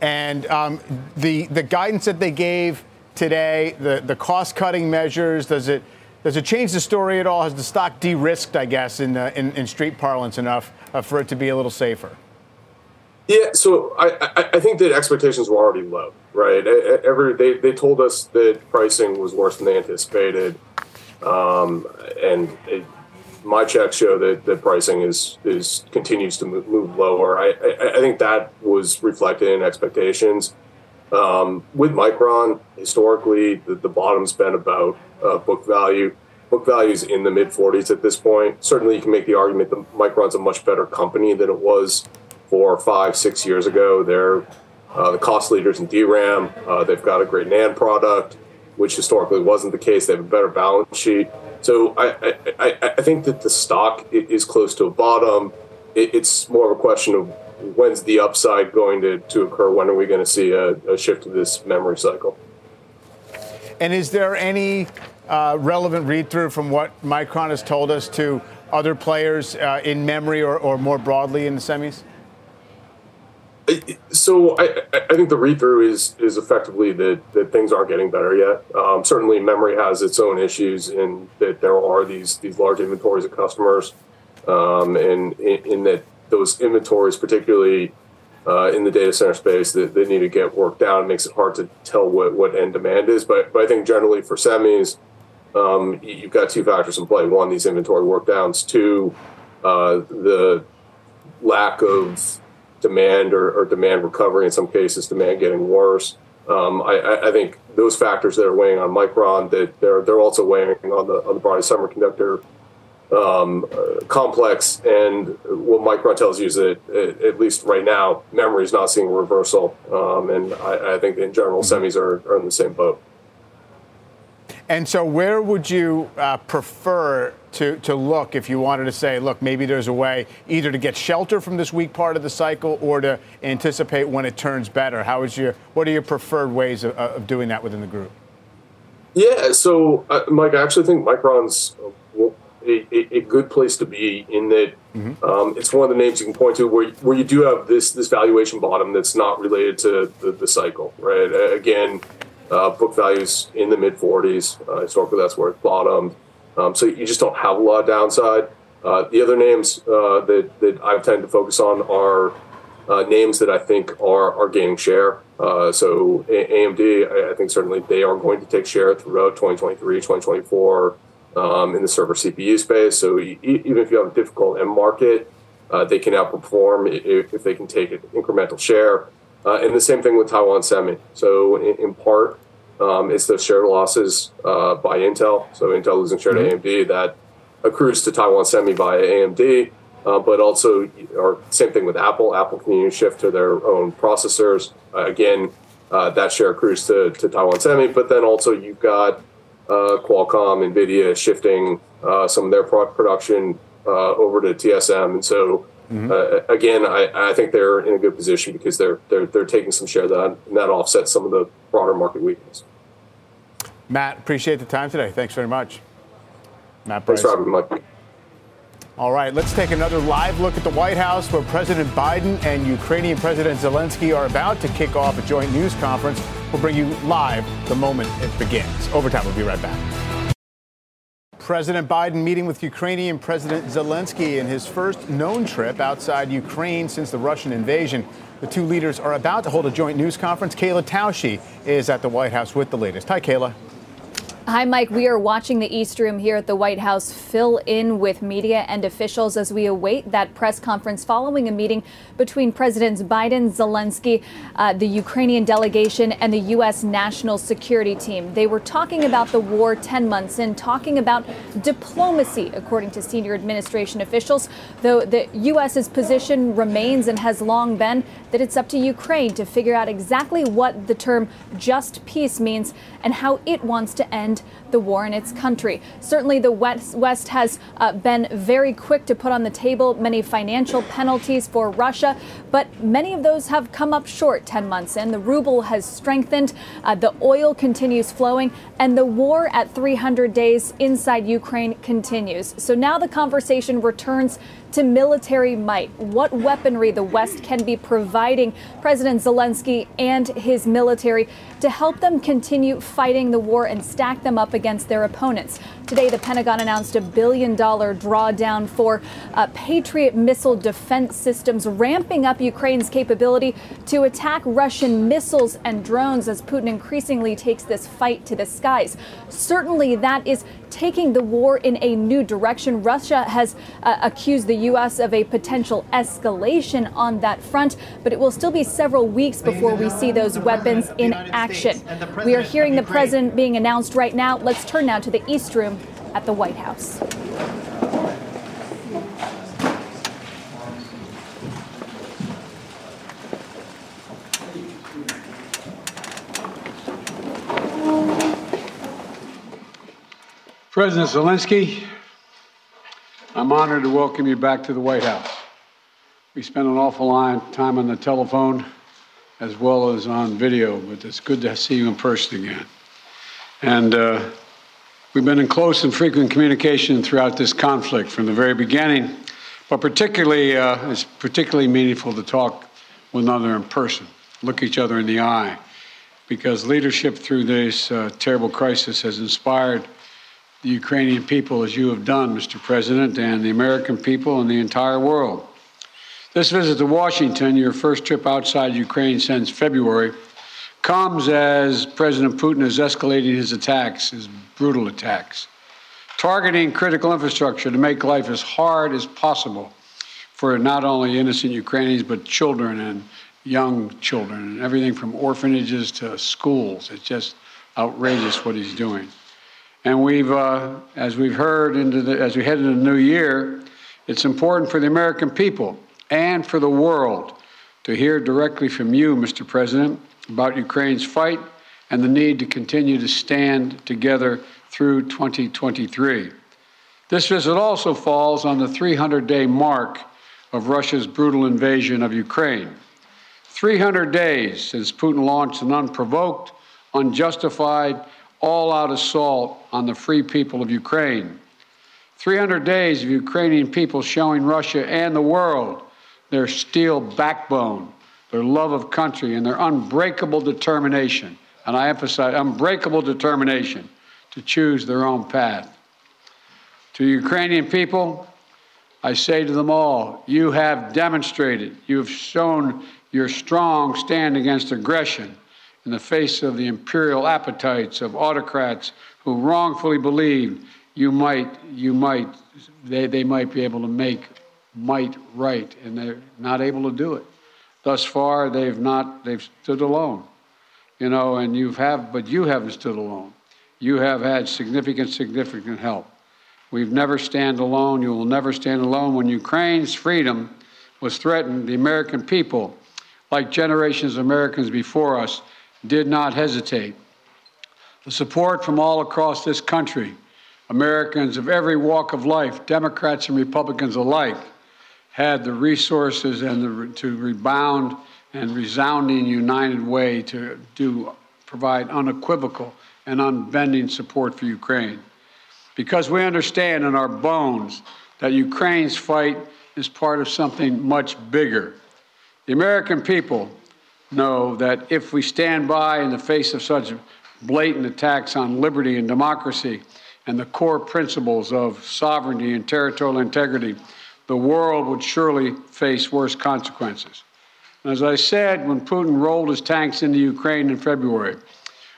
And um, the the guidance that they gave today, the the cost cutting measures, does it does it change the story at all? Has the stock de-risked, I guess, in, uh, in, in street parlance enough uh, for it to be a little safer? Yeah, so I, I think that expectations were already low, right? Every they, they told us that pricing was worse than they anticipated, um, and it, my checks show that, that pricing is is continues to move, move lower. I, I, I think that was reflected in expectations. Um, with Micron, historically, the, the bottom's been about uh, book value. Book value is in the mid 40s at this point. Certainly, you can make the argument that Micron's a much better company than it was four, five, six years ago. They're uh, the cost leaders in DRAM. Uh, they've got a great NAND product, which historically wasn't the case. They have a better balance sheet. So I, I, I think that the stock is close to a bottom. It's more of a question of when's the upside going to, to occur? When are we going to see a, a shift to this memory cycle? And is there any uh, relevant read through from what Micron has told us to other players uh, in memory or, or more broadly in the semis? So I, I think the read through is is effectively that, that things aren't getting better yet. Um, certainly, memory has its own issues in that there are these these large inventories of customers, um, and in, in, that those inventories, particularly uh, in the data center space, that they need to get worked down. It makes it hard to tell what, what end demand is. But but I think generally for semis, um, you've got two factors in play. One, these inventory work downs. Two, uh, the lack of demand or, or, demand recovery, in some cases, demand getting worse. Um, I, I, think those factors that are weighing on Micron, that they're they're also weighing on the on the broader semiconductor um, uh, complex. And what Micron tells you is that at, at least right now, memory is not seeing a reversal. Um, and I, I, think in general, mm-hmm. semis are, are in the same boat. And so, where would you uh, prefer to, to look if you wanted to say, look, maybe there's a way either to get shelter from this weak part of the cycle or to anticipate when it turns better? How is your what are your preferred ways of, of doing that within the group? Yeah, so uh, Mike, I actually think Micron's a, a, a, good place to be in that mm-hmm. um, it's one of the names you can point to where, where you do have this this valuation bottom that's not related to the, the cycle, right? Again, uh, book values in the mid 40s. Uh, historically, that's where it bottomed. Um, so you just don't have a lot of downside. Uh, the other names uh, that, that I tend to focus on are uh, names that I think are, are gaining share. Uh, so a- AMD, I, I, think certainly they are going to take share throughout 2023, 2024 um, in the server CPU space. So even if you have a difficult end market, they can outperform if, if, they can take an incremental share. Uh, and the same thing with Taiwan Semi. So in, in part, um, it's the share losses uh, by Intel. So Intel losing share mm-hmm. to AMD that accrues to Taiwan Semi via AMD. Uh, but also, or same thing with Apple. Apple can shift to their own processors. Uh, again, uh, that share accrues to, to Taiwan Semi. But then also you've got uh, Qualcomm, Nvidia shifting some of their production over to TSM, and so Mm-hmm. Uh, again, I, I, think they're in a good position because they're they're they're taking some share that and that offsets some of the broader market weakness. Matt, appreciate the time today. Thanks very much. Matt Bryce. Thanks having me, All right, let's take another live look at the White House where President Biden and Ukrainian President Zelensky are about to kick off a joint news conference. We'll bring you live the moment it begins. Overtime, we'll be right back. President Biden meeting with Ukrainian President Zelensky in his first known trip outside Ukraine since the Russian invasion. The two leaders are about to hold a joint news conference. Kayla Tausche is at the White House with the latest. Hi, Kayla. Hi, Mike. We are watching the East Room here at the White House fill in with media and officials as we await that press conference following a meeting between Presidents Biden, Zelensky, uh, the Ukrainian delegation, and the U.S. National Security Team. They were talking about the war 10 months in, talking about diplomacy, according to senior administration officials, though the U.S.'s position remains and has long been that it's up to Ukraine to figure out exactly what the term just peace means and how it wants to end end the war in its country. Certainly, the West, West has uh, been very quick to put on the table many financial penalties for Russia, but many of those have come up short 10 months in. The ruble has strengthened, uh, the oil continues flowing, and the war at 300 days inside Ukraine continues. So now the conversation returns to military might, what weaponry the West can be providing President Zelensky and his military to help them continue fighting the war and stack them up against their opponents. Today, the Pentagon announced a billion dollar drawdown for uh, Patriot missile defense systems, ramping up Ukraine's capability to attack Russian missiles and drones as Putin increasingly takes this fight to the skies. Certainly, that is taking the war in a new direction. Russia has uh, accused the U.S. of a potential escalation on that front, but it will still be several weeks before we see those weapons in action. We are hearing the president being announced right now. Let's turn now to the East Room at the White House. President Zelensky, I'm honored to welcome you back to the White House. We spent an awful lot of time on the telephone as well as on video, but it's good to see you in person again. And uh, we've been in close and frequent communication throughout this conflict from the very beginning, but particularly, uh, it's particularly meaningful to talk with another in person, look each other in the eye, because leadership through this uh, terrible crisis has inspired the Ukrainian people as you have done, Mr. President, and the American people and the entire world. This visit to Washington, your first trip outside Ukraine since February, comes as President Putin is escalating his attacks, his brutal attacks, targeting critical infrastructure to make life as hard as possible for not only innocent Ukrainians, but children and young children, and everything from orphanages to schools. It's just outrageous what he's doing. And we've, uh, as we've heard into the, as we head into the new year, it's important for the American people and for the world to hear directly from you, Mr. President, about Ukraine's fight and the need to continue to stand together through 2023. This visit also falls on the 300 day mark of Russia's brutal invasion of Ukraine. 300 days since Putin launched an unprovoked, unjustified, all out assault on the free people of Ukraine. 300 days of Ukrainian people showing Russia and the world their steel backbone, their love of country, and their unbreakable determination. And I emphasize unbreakable determination to choose their own path. To Ukrainian people, I say to them all, you have demonstrated, you have shown your strong stand against aggression in the face of the imperial appetites of autocrats who wrongfully believed you might, you might, they, they might be able to make might right, and they're not able to do it. Thus far, they've not, they've stood alone, you know, and you've have, but you haven't stood alone. You have had significant, significant help. We've never stand alone. You will never stand alone. When Ukraine's freedom was threatened, the American people, like generations of Americans before us, did not hesitate. The support from all across this country, Americans of every walk of life, Democrats and Republicans alike, had the resources and the, to rebound and resounding united way to do provide unequivocal and unbending support for Ukraine. Because we understand in our bones that Ukraine's fight is part of something much bigger. The American people know that if we stand by in the face of such blatant attacks on liberty and democracy and the core principles of sovereignty and territorial integrity, the world would surely face worse consequences. As I said when Putin rolled his tanks into Ukraine in February,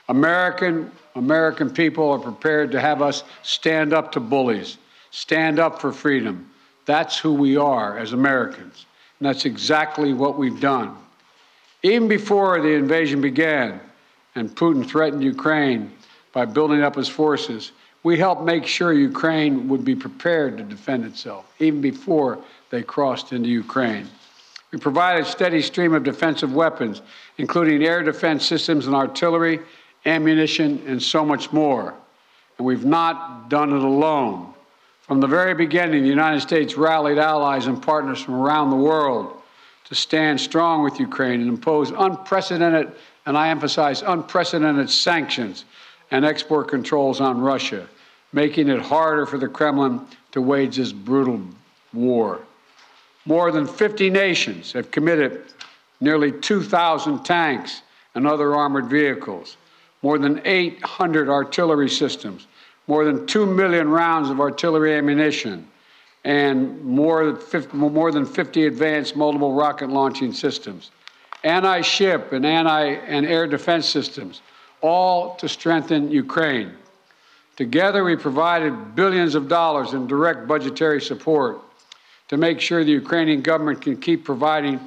American American people are prepared to have us stand up to bullies, stand up for freedom. That's who we are as Americans. And that's exactly what we've done. Even before the invasion began and Putin threatened Ukraine by building up his forces, we helped make sure Ukraine would be prepared to defend itself, even before they crossed into Ukraine. We provided a steady stream of defensive weapons, including air defense systems and artillery, ammunition, and so much more. And we've not done it alone. From the very beginning, the United States rallied allies and partners from around the world to stand strong with Ukraine and impose unprecedented, and I emphasize unprecedented sanctions and export controls on Russia, making it harder for the Kremlin to wage this brutal war. More than 50 nations have committed nearly 2,000 tanks and other armored vehicles, more than 800 artillery systems, more than 2 million rounds of artillery ammunition, and more than 50, more than 50 advanced multiple rocket launching systems, anti ship and anti and air defense systems, all to strengthen Ukraine. Together, we provided billions of dollars in direct budgetary support to make sure the Ukrainian government can keep providing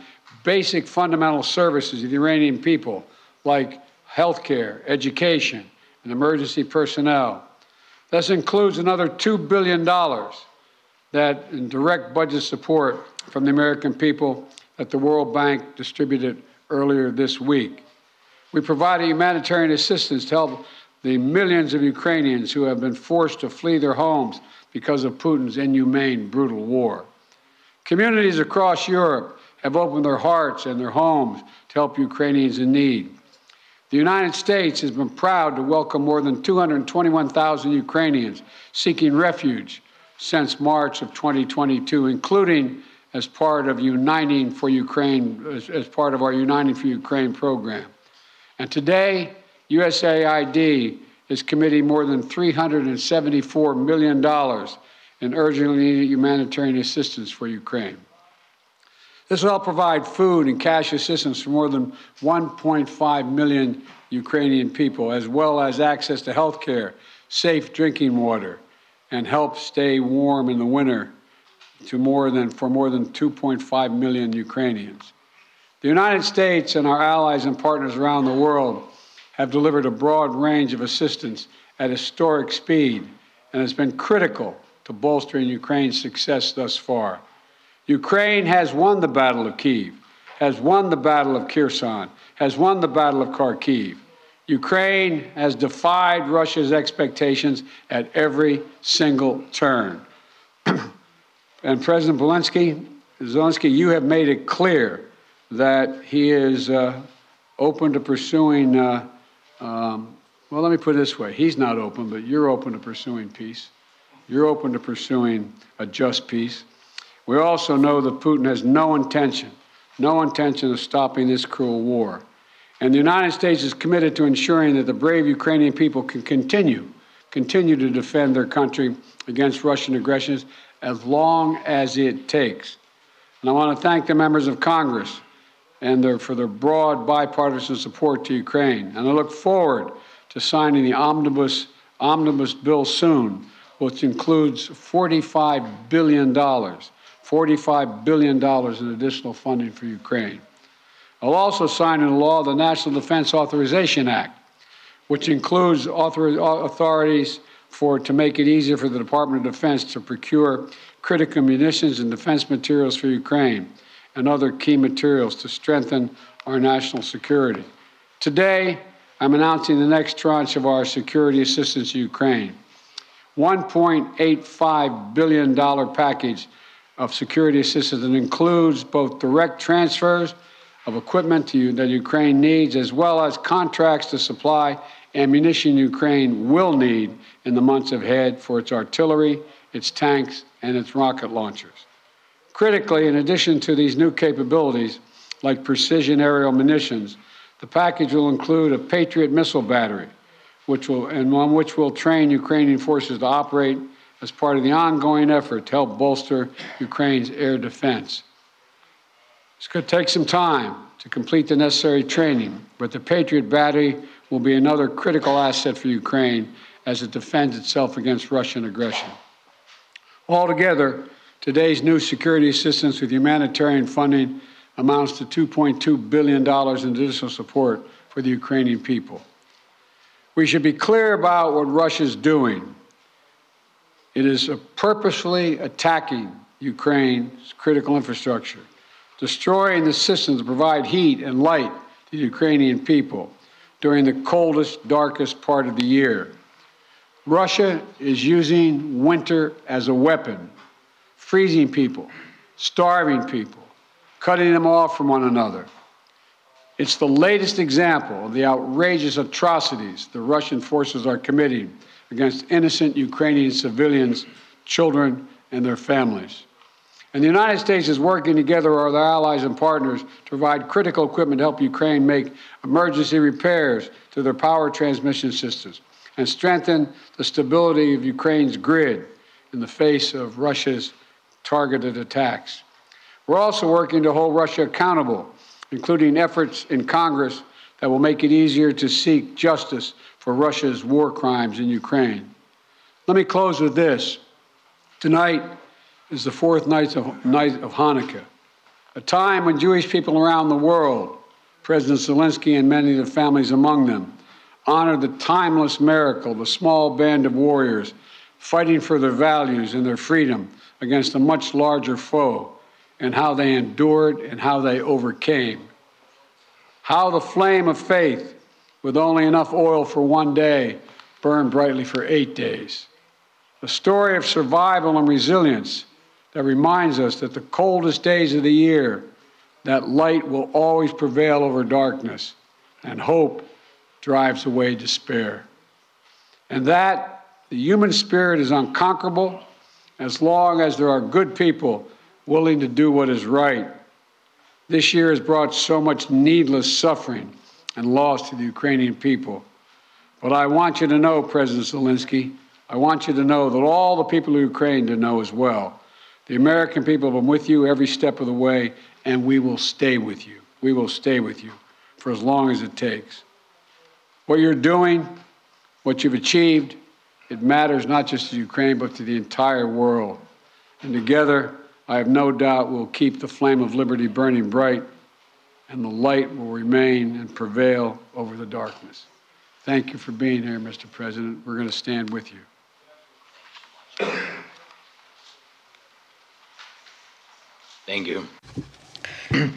basic fundamental services to the Iranian people, like health care, education, and emergency personnel. This includes another $2 billion that direct budget support from the American people that the World Bank distributed earlier this week. We provided humanitarian assistance to help the millions of Ukrainians who have been forced to flee their homes because of Putin's inhumane, brutal war. Communities across Europe have opened their hearts and their homes to help Ukrainians in need. The United States has been proud to welcome more than 221,000 Ukrainians seeking refuge since March of 2022, including as part of Uniting for Ukraine, as, as part of our Uniting for Ukraine program. And today, USAID is committing more than $374 million in urgently needed humanitarian assistance for Ukraine. This will help provide food and cash assistance for more than 1.5 million Ukrainian people, as well as access to health care, safe drinking water, and help stay warm in the winter to more than, for more than 2.5 million Ukrainians. The United States and our allies and partners around the world have delivered a broad range of assistance at historic speed and has been critical to bolstering Ukraine's success thus far. Ukraine has won the Battle of Kiev, has won the Battle of Kherson, has won the Battle of Kharkiv. Ukraine has defied Russia's expectations at every single turn. and President Zelensky, Zelensky, you have made it clear that he is uh, open to pursuing uh, um, well, let me put it this way he's not open, but you're open to pursuing peace. You're open to pursuing a just peace. We also know that Putin has no intention, no intention of stopping this cruel war. And the United States is committed to ensuring that the brave Ukrainian people can continue, continue to defend their country against Russian aggressions as long as it takes. And I want to thank the members of Congress and their, for their broad bipartisan support to Ukraine. And I look forward to signing the omnibus, omnibus bill soon, which includes $45 billion, $45 billion in additional funding for Ukraine. I'll also sign into law the National Defense Authorization Act, which includes author- authorities for to make it easier for the Department of Defense to procure critical munitions and defense materials for Ukraine and other key materials to strengthen our national security. Today, I'm announcing the next tranche of our security assistance to Ukraine. $1.85 billion package of security assistance that includes both direct transfers of equipment to, that Ukraine needs, as well as contracts to supply ammunition Ukraine will need in the months ahead for its artillery, its tanks, and its rocket launchers. Critically, in addition to these new capabilities, like precision aerial munitions, the package will include a Patriot missile battery, which will, and on which will train Ukrainian forces to operate as part of the ongoing effort to help bolster Ukraine's air defense. It's going to take some time to complete the necessary training, but the Patriot battery will be another critical asset for Ukraine as it defends itself against Russian aggression. Altogether, Today's new security assistance with humanitarian funding amounts to $2.2 billion in additional support for the Ukrainian people. We should be clear about what Russia is doing. It is purposefully attacking Ukraine's critical infrastructure, destroying the systems that provide heat and light to the Ukrainian people during the coldest, darkest part of the year. Russia is using winter as a weapon freezing people, starving people, cutting them off from one another. It's the latest example of the outrageous atrocities the Russian forces are committing against innocent Ukrainian civilians, children, and their families. And the United States is working together with our allies and partners to provide critical equipment to help Ukraine make emergency repairs to their power transmission systems and strengthen the stability of Ukraine's grid in the face of Russia's targeted attacks. We're also working to hold Russia accountable, including efforts in Congress that will make it easier to seek justice for Russia's war crimes in Ukraine. Let me close with this. Tonight is the fourth night of, night of Hanukkah, a time when Jewish people around the world, President Zelensky and many of the families among them, honor the timeless miracle of a small band of warriors fighting for their values and their freedom against a much larger foe and how they endured and how they overcame. How the flame of faith, with only enough oil for one day, burned brightly for eight days. A story of survival and resilience that reminds us that the coldest days of the year, that light will always prevail over darkness, and hope drives away despair. And that the human spirit is unconquerable as long as there are good people willing to do what is right. This year has brought so much needless suffering and loss to the Ukrainian people. But I want you to know, President Zelensky, I want you to know that all the people of Ukraine to know as well. The American people have been with you every step of the way, and we will stay with you. We will stay with you for as long as it takes. What you're doing, what you've achieved, it matters not just to Ukraine, but to the entire world. And together, I have no doubt we'll keep the flame of liberty burning bright, and the light will remain and prevail over the darkness. Thank you for being here, Mr. President. We're going to stand with you. Thank you.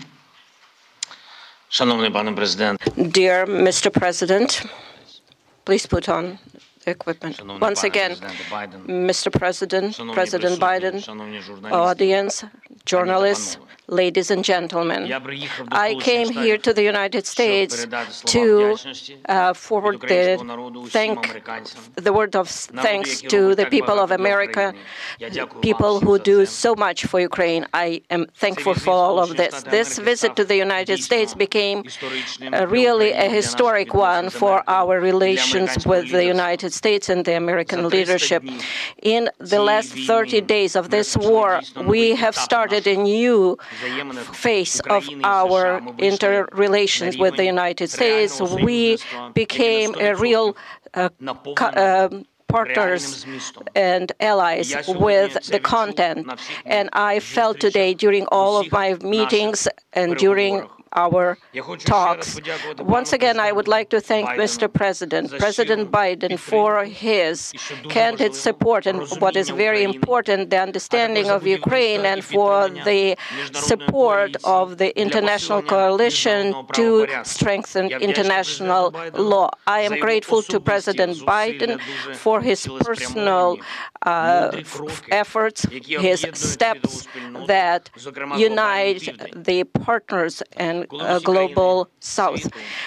Шановний пане президент, Dear Mr. President, please put on the equipment. Once again, Mr. President, President Biden, audience, journalists, ladies and gentlemen. I came here to the United States to uh, forward the thank the word of thanks to the people of America, people who do so much for Ukraine. I am thankful for all of this. This visit to the United States became uh, really a historic one for our relations with the United States and the American leadership. In the last 30 days of this war, we have started a new phase of our interrelations with the United States. We became a real uh, uh, partners and allies with the content. And I felt today during all of my meetings and during our talks. Once again, I would like to thank Mr. President, President Biden, for his candid support and what is very important, the understanding of Ukraine and for the support of the international coalition to strengthen international law. I am grateful to President Biden for his personal uh, efforts, his steps that unite the partners and uh, global south.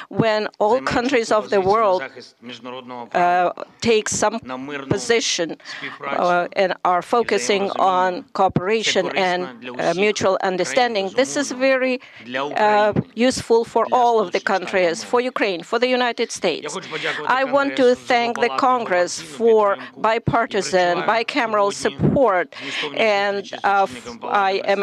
When all countries of the world uh, take some position uh, and are focusing on cooperation and uh, mutual understanding, this is very uh, useful for all of the countries, for Ukraine, for the United States. I want to thank the Congress for bipartisan, bicameral support, and I am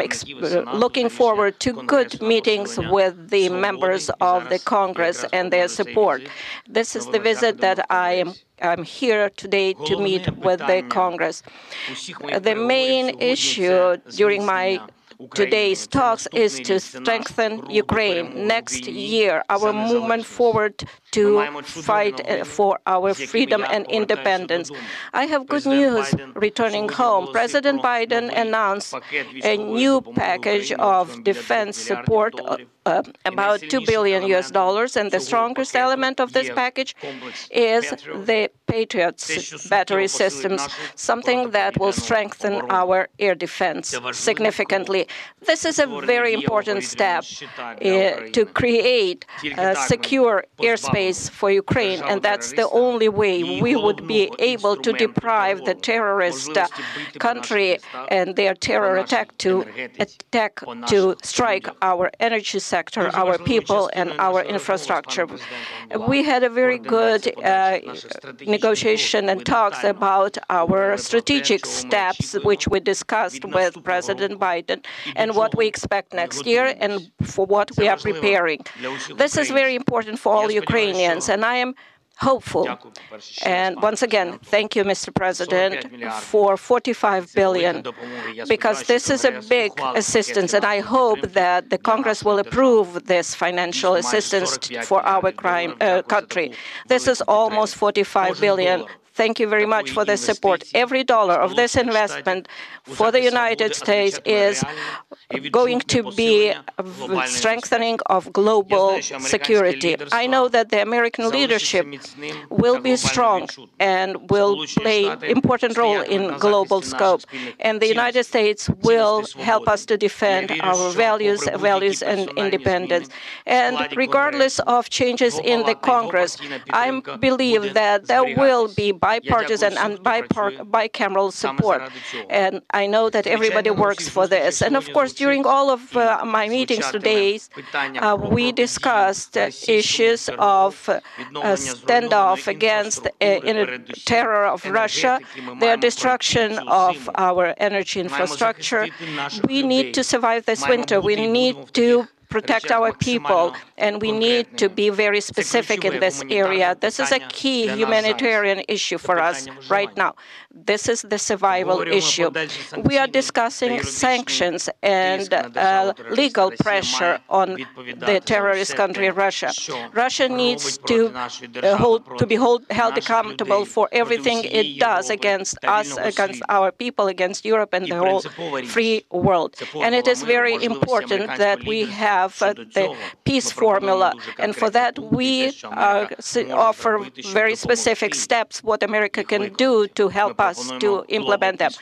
looking forward to good meetings with the members of the Congress and their support. This is the visit that I am I'm here today to meet with the Congress. The main issue during my today's talks is to strengthen Ukraine. Next year, our movement forward to fight uh, for our freedom and independence. I have good news returning home. President Biden announced a new package of defense support uh, about 2 billion US dollars, and the strongest element of this package is the Patriots battery systems, something that will strengthen our air defense significantly. This is a very important step uh, to create a secure airspace for Ukraine, and that's the only way we would be able to deprive the terrorist uh, country and their terror attack to attack to strike our energy sector, our people, and our infrastructure. We had a very good uh, negotiation and talks about our strategic steps, which we discussed with President Biden, and what we expect next year and for what we are preparing. This is very important for all Ukrainians, and I am hopeful. And once again, thank you, Mr. President, for 45 billion, because this is a big assistance, and I hope that the Congress will approve this financial assistance for our crime, uh, country. This is almost 45 billion. Thank you very much for the support. Every dollar of this investment for the United States is going to be strengthening of global security. I know that the American leadership will be strong and will play important role in global scope. And the United States will help us to defend our values, values and independence. And regardless of changes in the Congress, I believe that there will be bipartisan and bicameral support. And I know that everybody works for this. And of course, during all of uh, my meetings today, uh, we discussed issues of uh, standoff against uh, terror of Russia, the destruction of our energy infrastructure. We need to survive this winter. We need to protect our people, and we need to be very specific in this area. This is a key humanitarian issue for us right now. This is the survival issue. We are discussing sanctions and uh, legal pressure on the terrorist country Russia. Russia needs to uh, hold to be hold, held accountable for everything it does against us, against our people, against Europe and the whole free world. And it is very important that we have have uh, the peace formula. And for that, we uh, offer very specific steps what America can do to help us to implement them.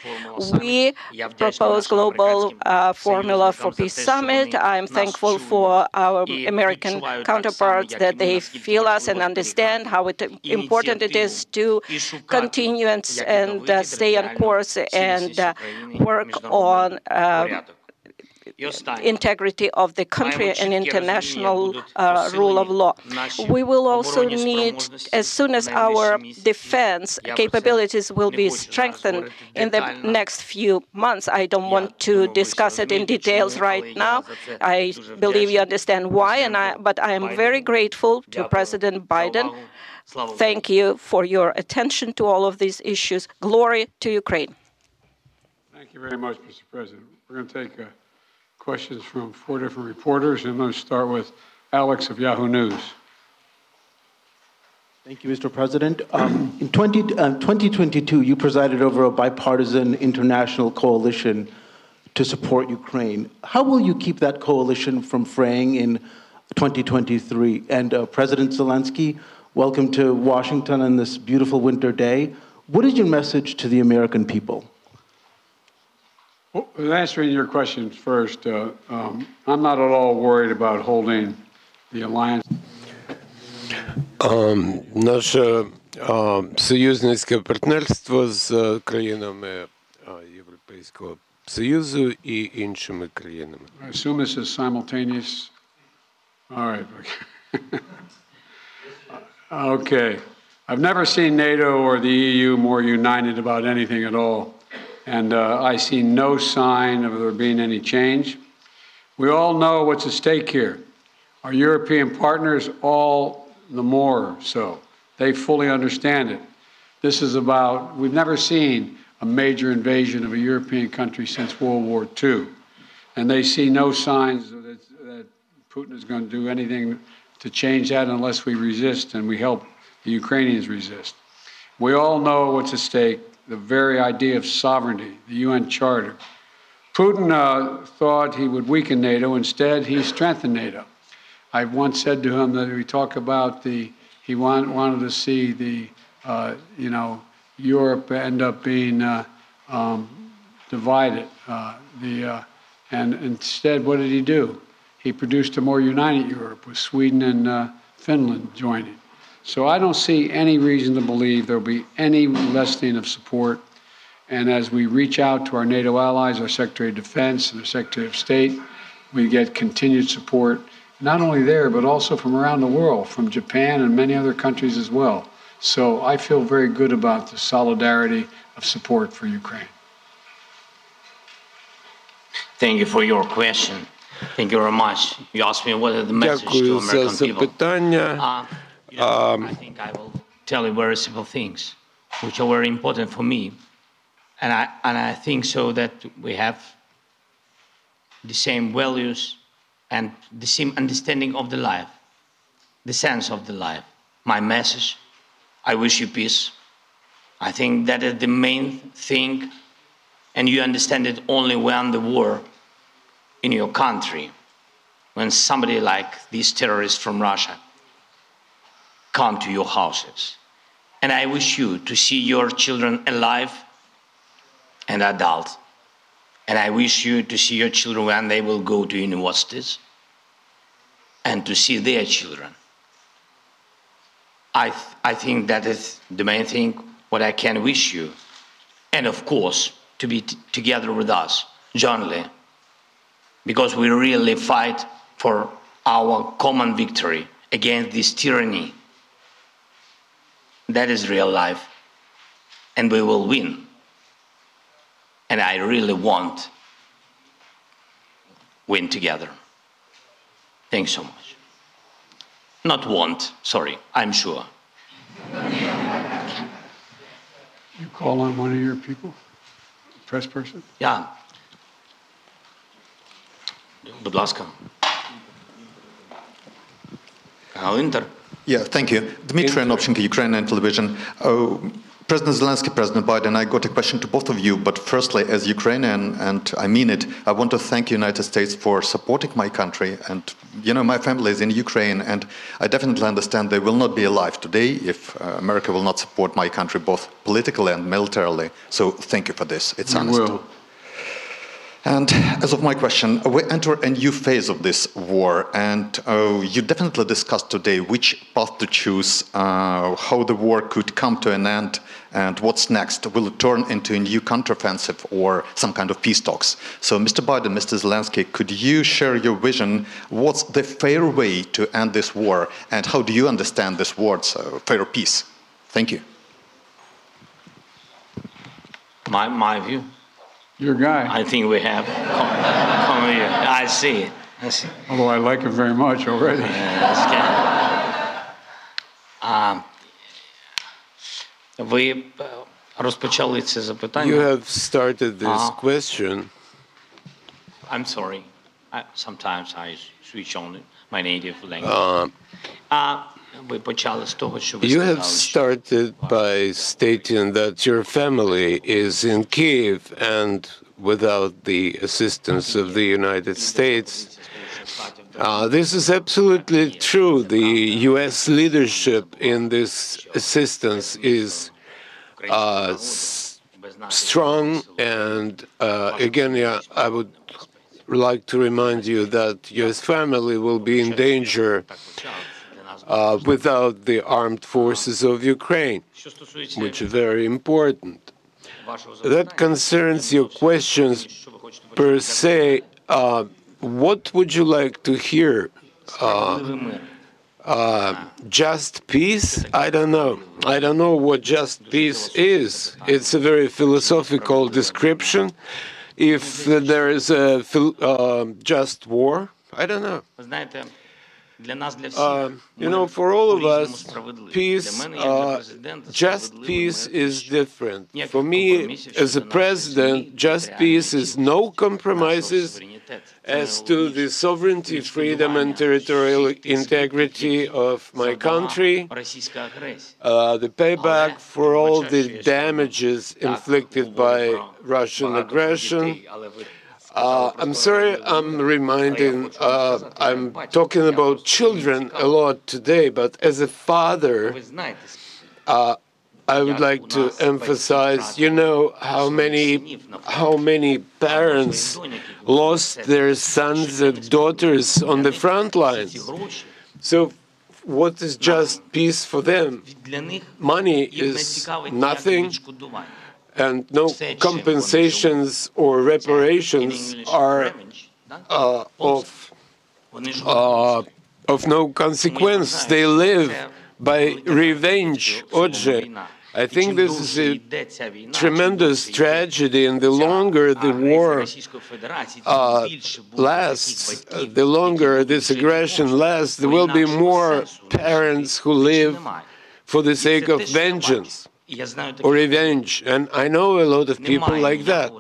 We propose global uh, formula for peace summit. I'm thankful for our American counterparts that they feel us and understand how it, important it is to continue and, and uh, stay on course and uh, work on integrity of the country and international uh, rule of law. We will also need, as soon as our defense capabilities will be strengthened in the next few months, I don't want to discuss it in details right now. I believe you understand why, and I, but I am very grateful to President Biden. Thank you for your attention to all of these issues. Glory to Ukraine. Thank you very much, Mr. President. We're going to take a questions from four different reporters. I'm going to start with Alex of Yahoo News. Thank you, Mr. President. Um, in 20, uh, 2022, you presided over a bipartisan international coalition to support Ukraine. How will you keep that coalition from fraying in 2023? And uh, President Zelensky, welcome to Washington on this beautiful winter day. What is your message to the American people? Well, answering your question first, uh, um, I'm not at all worried about holding the alliance. Um, наше uh, союзницьке партнерство з країнами Європейського Союзу і іншими країнами. I assume this is simultaneous. All right. okay. I've never seen NATO or the EU more united about anything at all and uh, I see no sign of there being any change. We all know what's at stake here. Our European partners, all the more so. They fully understand it. This is about, we've never seen a major invasion of a European country since World War II. And they see no signs that, that Putin is going to do anything to change that unless we resist and we help the Ukrainians resist. We all know what's at stake the very idea of sovereignty, the UN Charter. Putin uh, thought he would weaken NATO. Instead, he strengthened NATO. I once said to him that we talk about the, he want, wanted to see the, uh, you know, Europe end up being uh, um, divided. Uh, the, uh, and instead, what did he do? He produced a more united Europe with Sweden and uh, Finland joining. So I don't see any reason to believe there will be any lessening of support. And as we reach out to our NATO allies, our Secretary of Defense and our Secretary of State, we get continued support, not only there, but also from around the world, from Japan and many other countries as well. So I feel very good about the solidarity of support for Ukraine. Thank you for your question. Thank you very much. You asked me what are the message to American people. You know, um, I think I will tell you very simple things, which are very important for me. And I, and I think so that we have the same values and the same understanding of the life, the sense of the life. My message I wish you peace. I think that is the main thing, and you understand it only when the war in your country, when somebody like these terrorists from Russia come to your houses. And I wish you to see your children alive and adult. And I wish you to see your children when they will go to universities and to see their children. I, th- I think that is the main thing what I can wish you. And of course, to be together with us, jointly, because we really fight for our common victory against this tyranny. That is real life. And we will win. And I really want win together. Thanks so much. Not want, sorry, I'm sure. You call on one of your people? Press person? Yeah. Будь ласка. Інтер. Yeah, thank you. Dmitry Anopchenko, Ukrainian television. Uh, President Zelensky, President Biden, I got a question to both of you, but firstly, as Ukrainian, and I mean it, I want to thank the United States for supporting my country. And, you know, my family is in Ukraine, and I definitely understand they will not be alive today if uh, America will not support my country, both politically and militarily. So thank you for this. It's We honest. will. And as of my question, we enter a new phase of this war, and uh, you definitely discussed today which path to choose, uh, how the war could come to an end, and what's next. Will it turn into a new counteroffensive or some kind of peace talks? So, Mr. Biden, Mr. Zelensky, could you share your vision? What's the fair way to end this war, and how do you understand this word's uh, fair peace? Thank you. My, my view. Your guy. I think we have. Come, come here. I see. I see. Although I like him very much already. А, ви е, розпочали це запитання. You have started this Ah. question. I'm sorry. I, sometimes I switch on my native language. Uh, А you have started by stating that your family is in Kiev and without the assistance of the United States. Uh, this is absolutely true. The U.S. leadership in this assistance is uh, strong, and uh, again, yeah, I would like to remind you that your family will be in danger uh, without the armed forces of Ukraine, which are very important. That concerns your questions per se. Uh, what would you like to hear? Uh, uh, just peace? I don't know. I don't know what just peace is. It's a very philosophical description. If there is a uh, just war, I don't know. Uh, you know, for all of us, peace, uh, just peace is different. For me, as a president, just peace is no compromises as to the sovereignty, freedom, and territorial integrity of my country, uh, the payback for all the damages inflicted by Russian aggression. Uh, I'm sorry, I'm reminding, uh, I'm talking about children a lot today, but as a father, uh, I would like to emphasize, you know, how many, how many parents lost their sons and daughters on the front lines. So, what is just peace for them? Money is nothing, and no compensations or reparations are uh, of uh, of no consequence. They live by revenge. Отже, I think this is a tremendous tragedy, and the longer the war uh, lasts, uh, the longer this aggression lasts, there will be more parents who live for the sake of vengeance. or revenge. And I know a lot of people like that.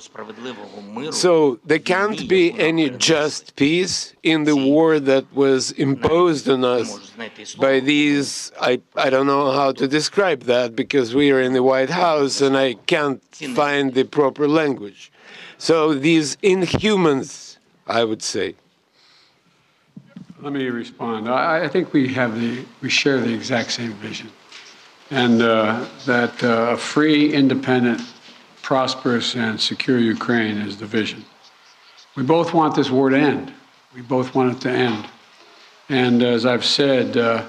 So there can't be any just peace in the war that was imposed on us by these. I, I don't know how to describe that because we are in the White House and I can't find the proper language. So these inhumans, I would say. Let me respond. I, I think we have the we share the exact same vision and uh, that uh, a free, independent, prosperous, and secure Ukraine is the vision. We both want this war to end. We both want it to end. And as I've said, uh,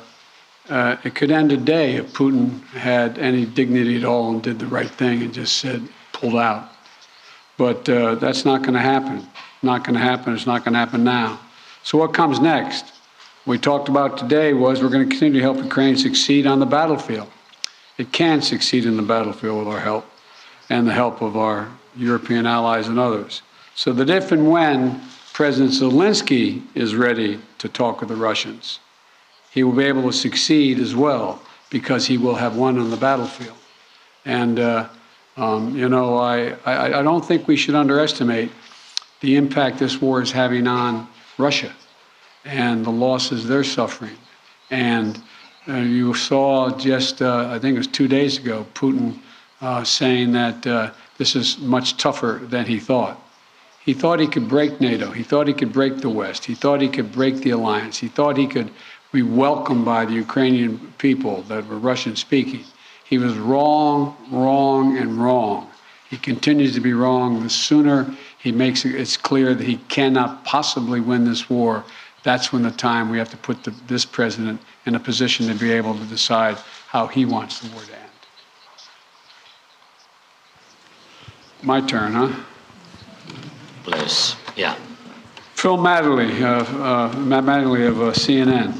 uh it could end today if Putin had any dignity at all and did the right thing and just said, pulled out. But uh, that's not going to happen. Not going to happen. It's not going to happen now. So what comes next? we talked about today was we're going to continue to help Ukraine succeed on the battlefield it can succeed in the battlefield with our help and the help of our European allies and others. So that if and when President Zelensky is ready to talk with the Russians, he will be able to succeed as well because he will have won on the battlefield. And, uh, um, you know, I, I, I don't think we should underestimate the impact this war is having on Russia and the losses they're suffering. And uh, you saw just, uh, I think it was two days ago, Putin uh, saying that uh, this is much tougher than he thought. He thought he could break NATO. He thought he could break the West. He thought he could break the alliance. He thought he could be welcomed by the Ukrainian people that were Russian speaking. He was wrong, wrong, and wrong. He continues to be wrong. The sooner he makes it it's clear that he cannot possibly win this war, that's when the time we have to put the, this president in a position to be able to decide how he wants the war to end. My turn, huh? Please, yeah. Phil Mattingly, uh, uh, Matt Mattingly of uh, CNN.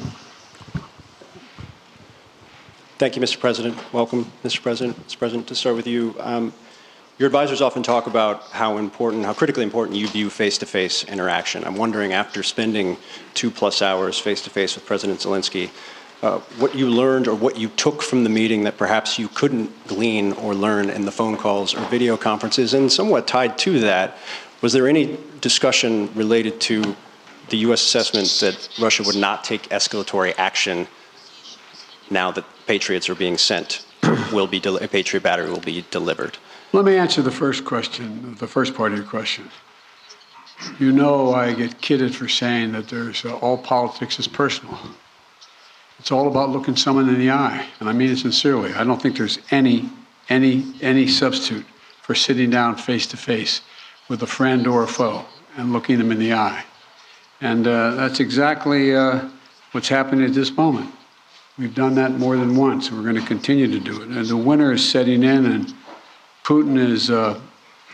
Thank you, Mr. President. Welcome, Mr. President. Mr. President, to start with you, um, your advisors often talk about how important, how critically important you view face-to-face interaction. I'm wondering, after spending two plus hours face-to-face with President Zelensky, uh, what you learned or what you took from the meeting that perhaps you couldn't glean or learn in the phone calls or video conferences, and somewhat tied to that, was there any discussion related to the U.S. assessment that Russia would not take escalatory action now that Patriots are being sent, will be a Patriot battery will be delivered? Let me answer the first question, the first part of your question. You know, I get kidded for saying that there's uh, all politics is personal. It's all about looking someone in the eye, and I mean it sincerely. I don't think there's any, any, any substitute for sitting down face to face with a friend or a foe and looking them in the eye. And uh, that's exactly uh, what's happening at this moment. We've done that more than once, and we're going to continue to do it. And the winter is setting in, and Putin is uh,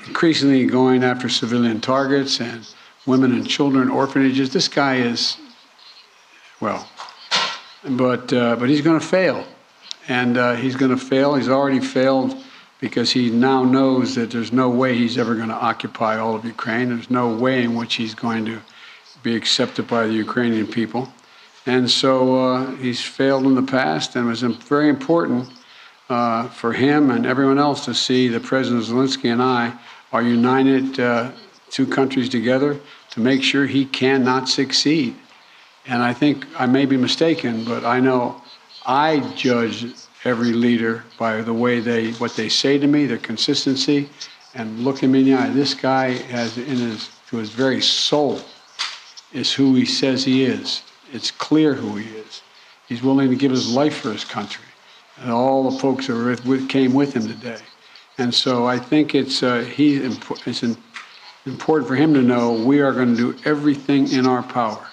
increasingly going after civilian targets and women and children, orphanages. This guy is, well, but uh, but he's going to fail, and uh, he's going to fail. He's already failed because he now knows that there's no way he's ever going to occupy all of Ukraine. There's no way in which he's going to be accepted by the Ukrainian people, and so uh, he's failed in the past, and it was very important uh, for him and everyone else to see that President Zelensky and I are united, uh, two countries together, to make sure he cannot succeed. And I think I may be mistaken, but I know I judge every leader by the way they, what they say to me, their consistency, and look him in the eye. This guy has in his, to his very soul, is who he says he is. It's clear who he is. He's willing to give his life for his country and all the folks that came with him today. And so I think it's, uh, he, it's important for him to know we are going to do everything in our power,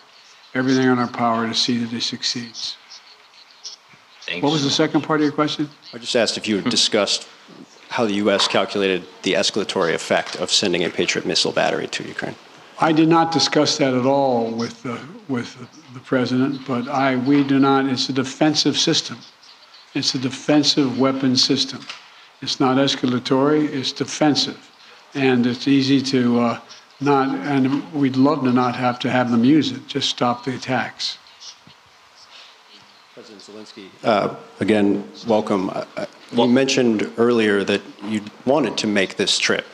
everything in our power to see that he succeeds. Thanks. What was the second part of your question? I just asked if you had discussed how the U.S. calculated the escalatory effect of sending a Patriot missile battery to Ukraine. I did not discuss that at all with, uh, with the president, but I, we do not, it's a defensive system. It's a defensive weapon system. It's not escalatory, it's defensive. And it's easy to uh, not, and we'd love to not have to have them use it, just stop the attacks. President Zelensky, uh, again, welcome. Uh, uh, you mentioned earlier that you wanted to make this trip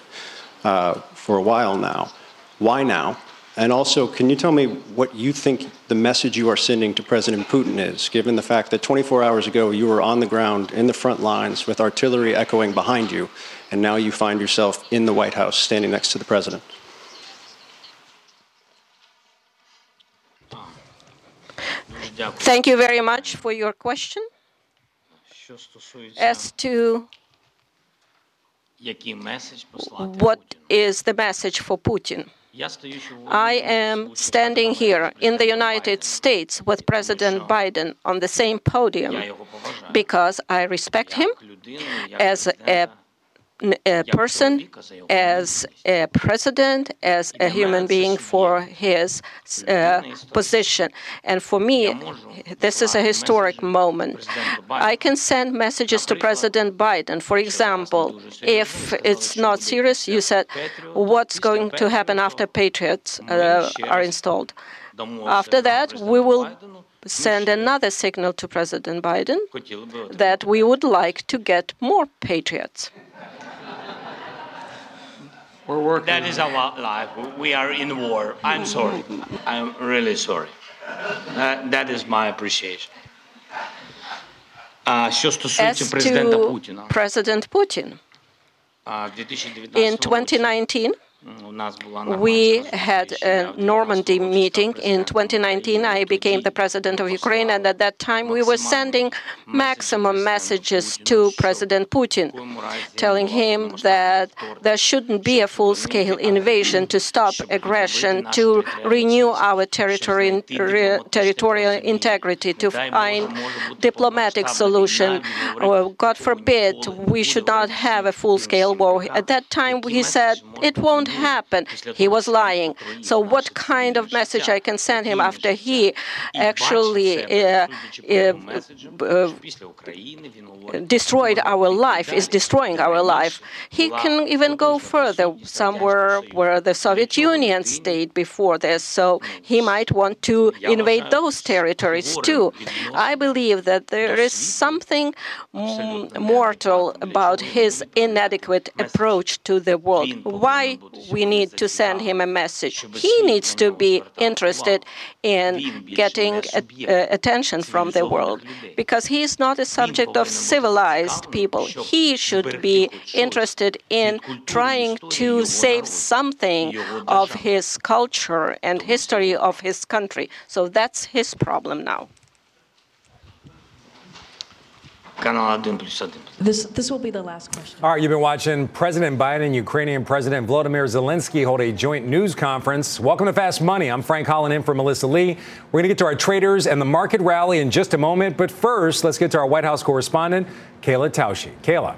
uh, for a while now. Why now? And also, can you tell me what you think the message you are sending to President Putin is, given the fact that 24 hours ago you were on the ground in the front lines with artillery echoing behind you, and now you find yourself in the White House standing next to the president? Thank you very much for your question. As to what is the message for Putin? I am standing here in the United States with President Biden on the same podium because I respect him as a a person, as a president, as a human being for his uh, position. And for me, this is a historic moment. I can send messages to President Biden. For example, if it's not serious, you said, what's going to happen after Patriots uh, are installed? After that, we will send another signal to President Biden that we would like to get more Patriots. We're working. That is our life. We are in war. I'm sorry. I'm really sorry. Uh, that is my appreciation. Uh, що стосується президента Путіна. President Putin. In 2019, we had a Normandy meeting in 2019. I became the president of Ukraine, and at that time we were sending maximum messages to President Putin, telling him that there shouldn't be a full scale invasion to stop aggression, to renew our territory, territorial integrity, to find diplomatic solution. God forbid we should not have a full scale war. At that time, he said it won't happen. He was lying. So what kind of message I can send him after he actually uh, uh, uh, destroyed our life, is destroying our life? He can even go further, somewhere where the Soviet Union stayed before this. So he might want to invade those territories too. I believe that there is something mortal about his inadequate approach to the world. Why we need to send him a message. He needs to be interested in getting attention from the world because he is not a subject of civilized people. He should be interested in trying to save something of his culture and history of his country. So that's his problem now. This, this will be the last question. All right, you've been watching President Biden and Ukrainian President Vladimir Zelensky hold a joint news conference. Welcome to Fast Money. I'm Frank Holland in for Melissa Lee. We're going to get to our traders and the market rally in just a moment. But first, let's get to our White House correspondent, Kayla Tausche. Kayla.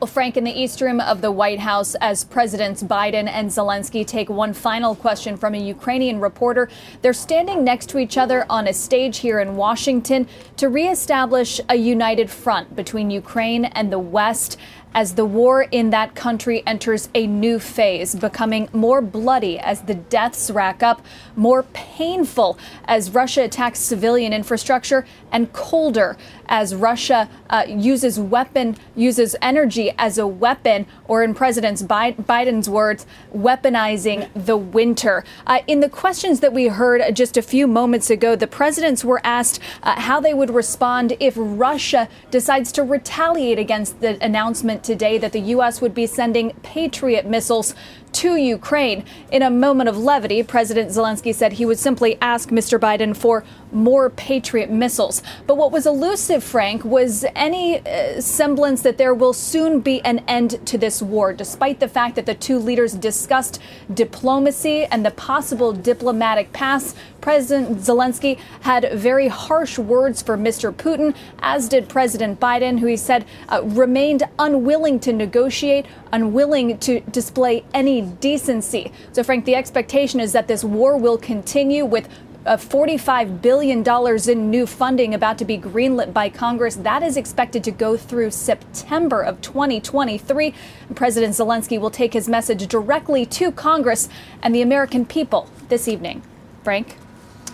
Well, Frank, in the East Room of the White House, as Presidents Biden and Zelensky take one final question from a Ukrainian reporter, they're standing next to each other on a stage here in Washington to reestablish a united front between Ukraine and the West as the war in that country enters a new phase, becoming more bloody as the deaths rack up, more painful as Russia attacks civilian infrastructure, and colder as Russia uh, uses weapon uses energy as a weapon, or in President Biden's words, weaponizing the winter. Uh, in the questions that we heard just a few moments ago, the presidents were asked uh, how they would respond if Russia decides to retaliate against the announcement today that the U.S. would be sending Patriot missiles to Ukraine. In a moment of levity, President Zelensky said he would simply ask Mr. Biden for more Patriot missiles. But what was elusive, Frank, was any uh, semblance that there will soon be an end to this war, despite the fact that the two leaders discussed diplomacy and the possible diplomatic paths. President Zelensky had very harsh words for Mr. Putin, as did President Biden, who he said uh, remained unwilling to negotiate, unwilling to display any decency. So, Frank, the expectation is that this war will continue with of $45 billion in new funding about to be greenlit by Congress. That is expected to go through September of 2023. President Zelensky will take his message directly to Congress and the American people this evening. Frank?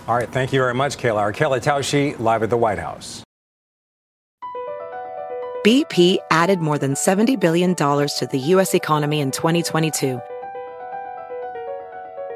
All right, thank you very much, Kayla. Our Kayla Tausche, live at the White House. BP added more than $70 billion to the U.S. economy in 2022.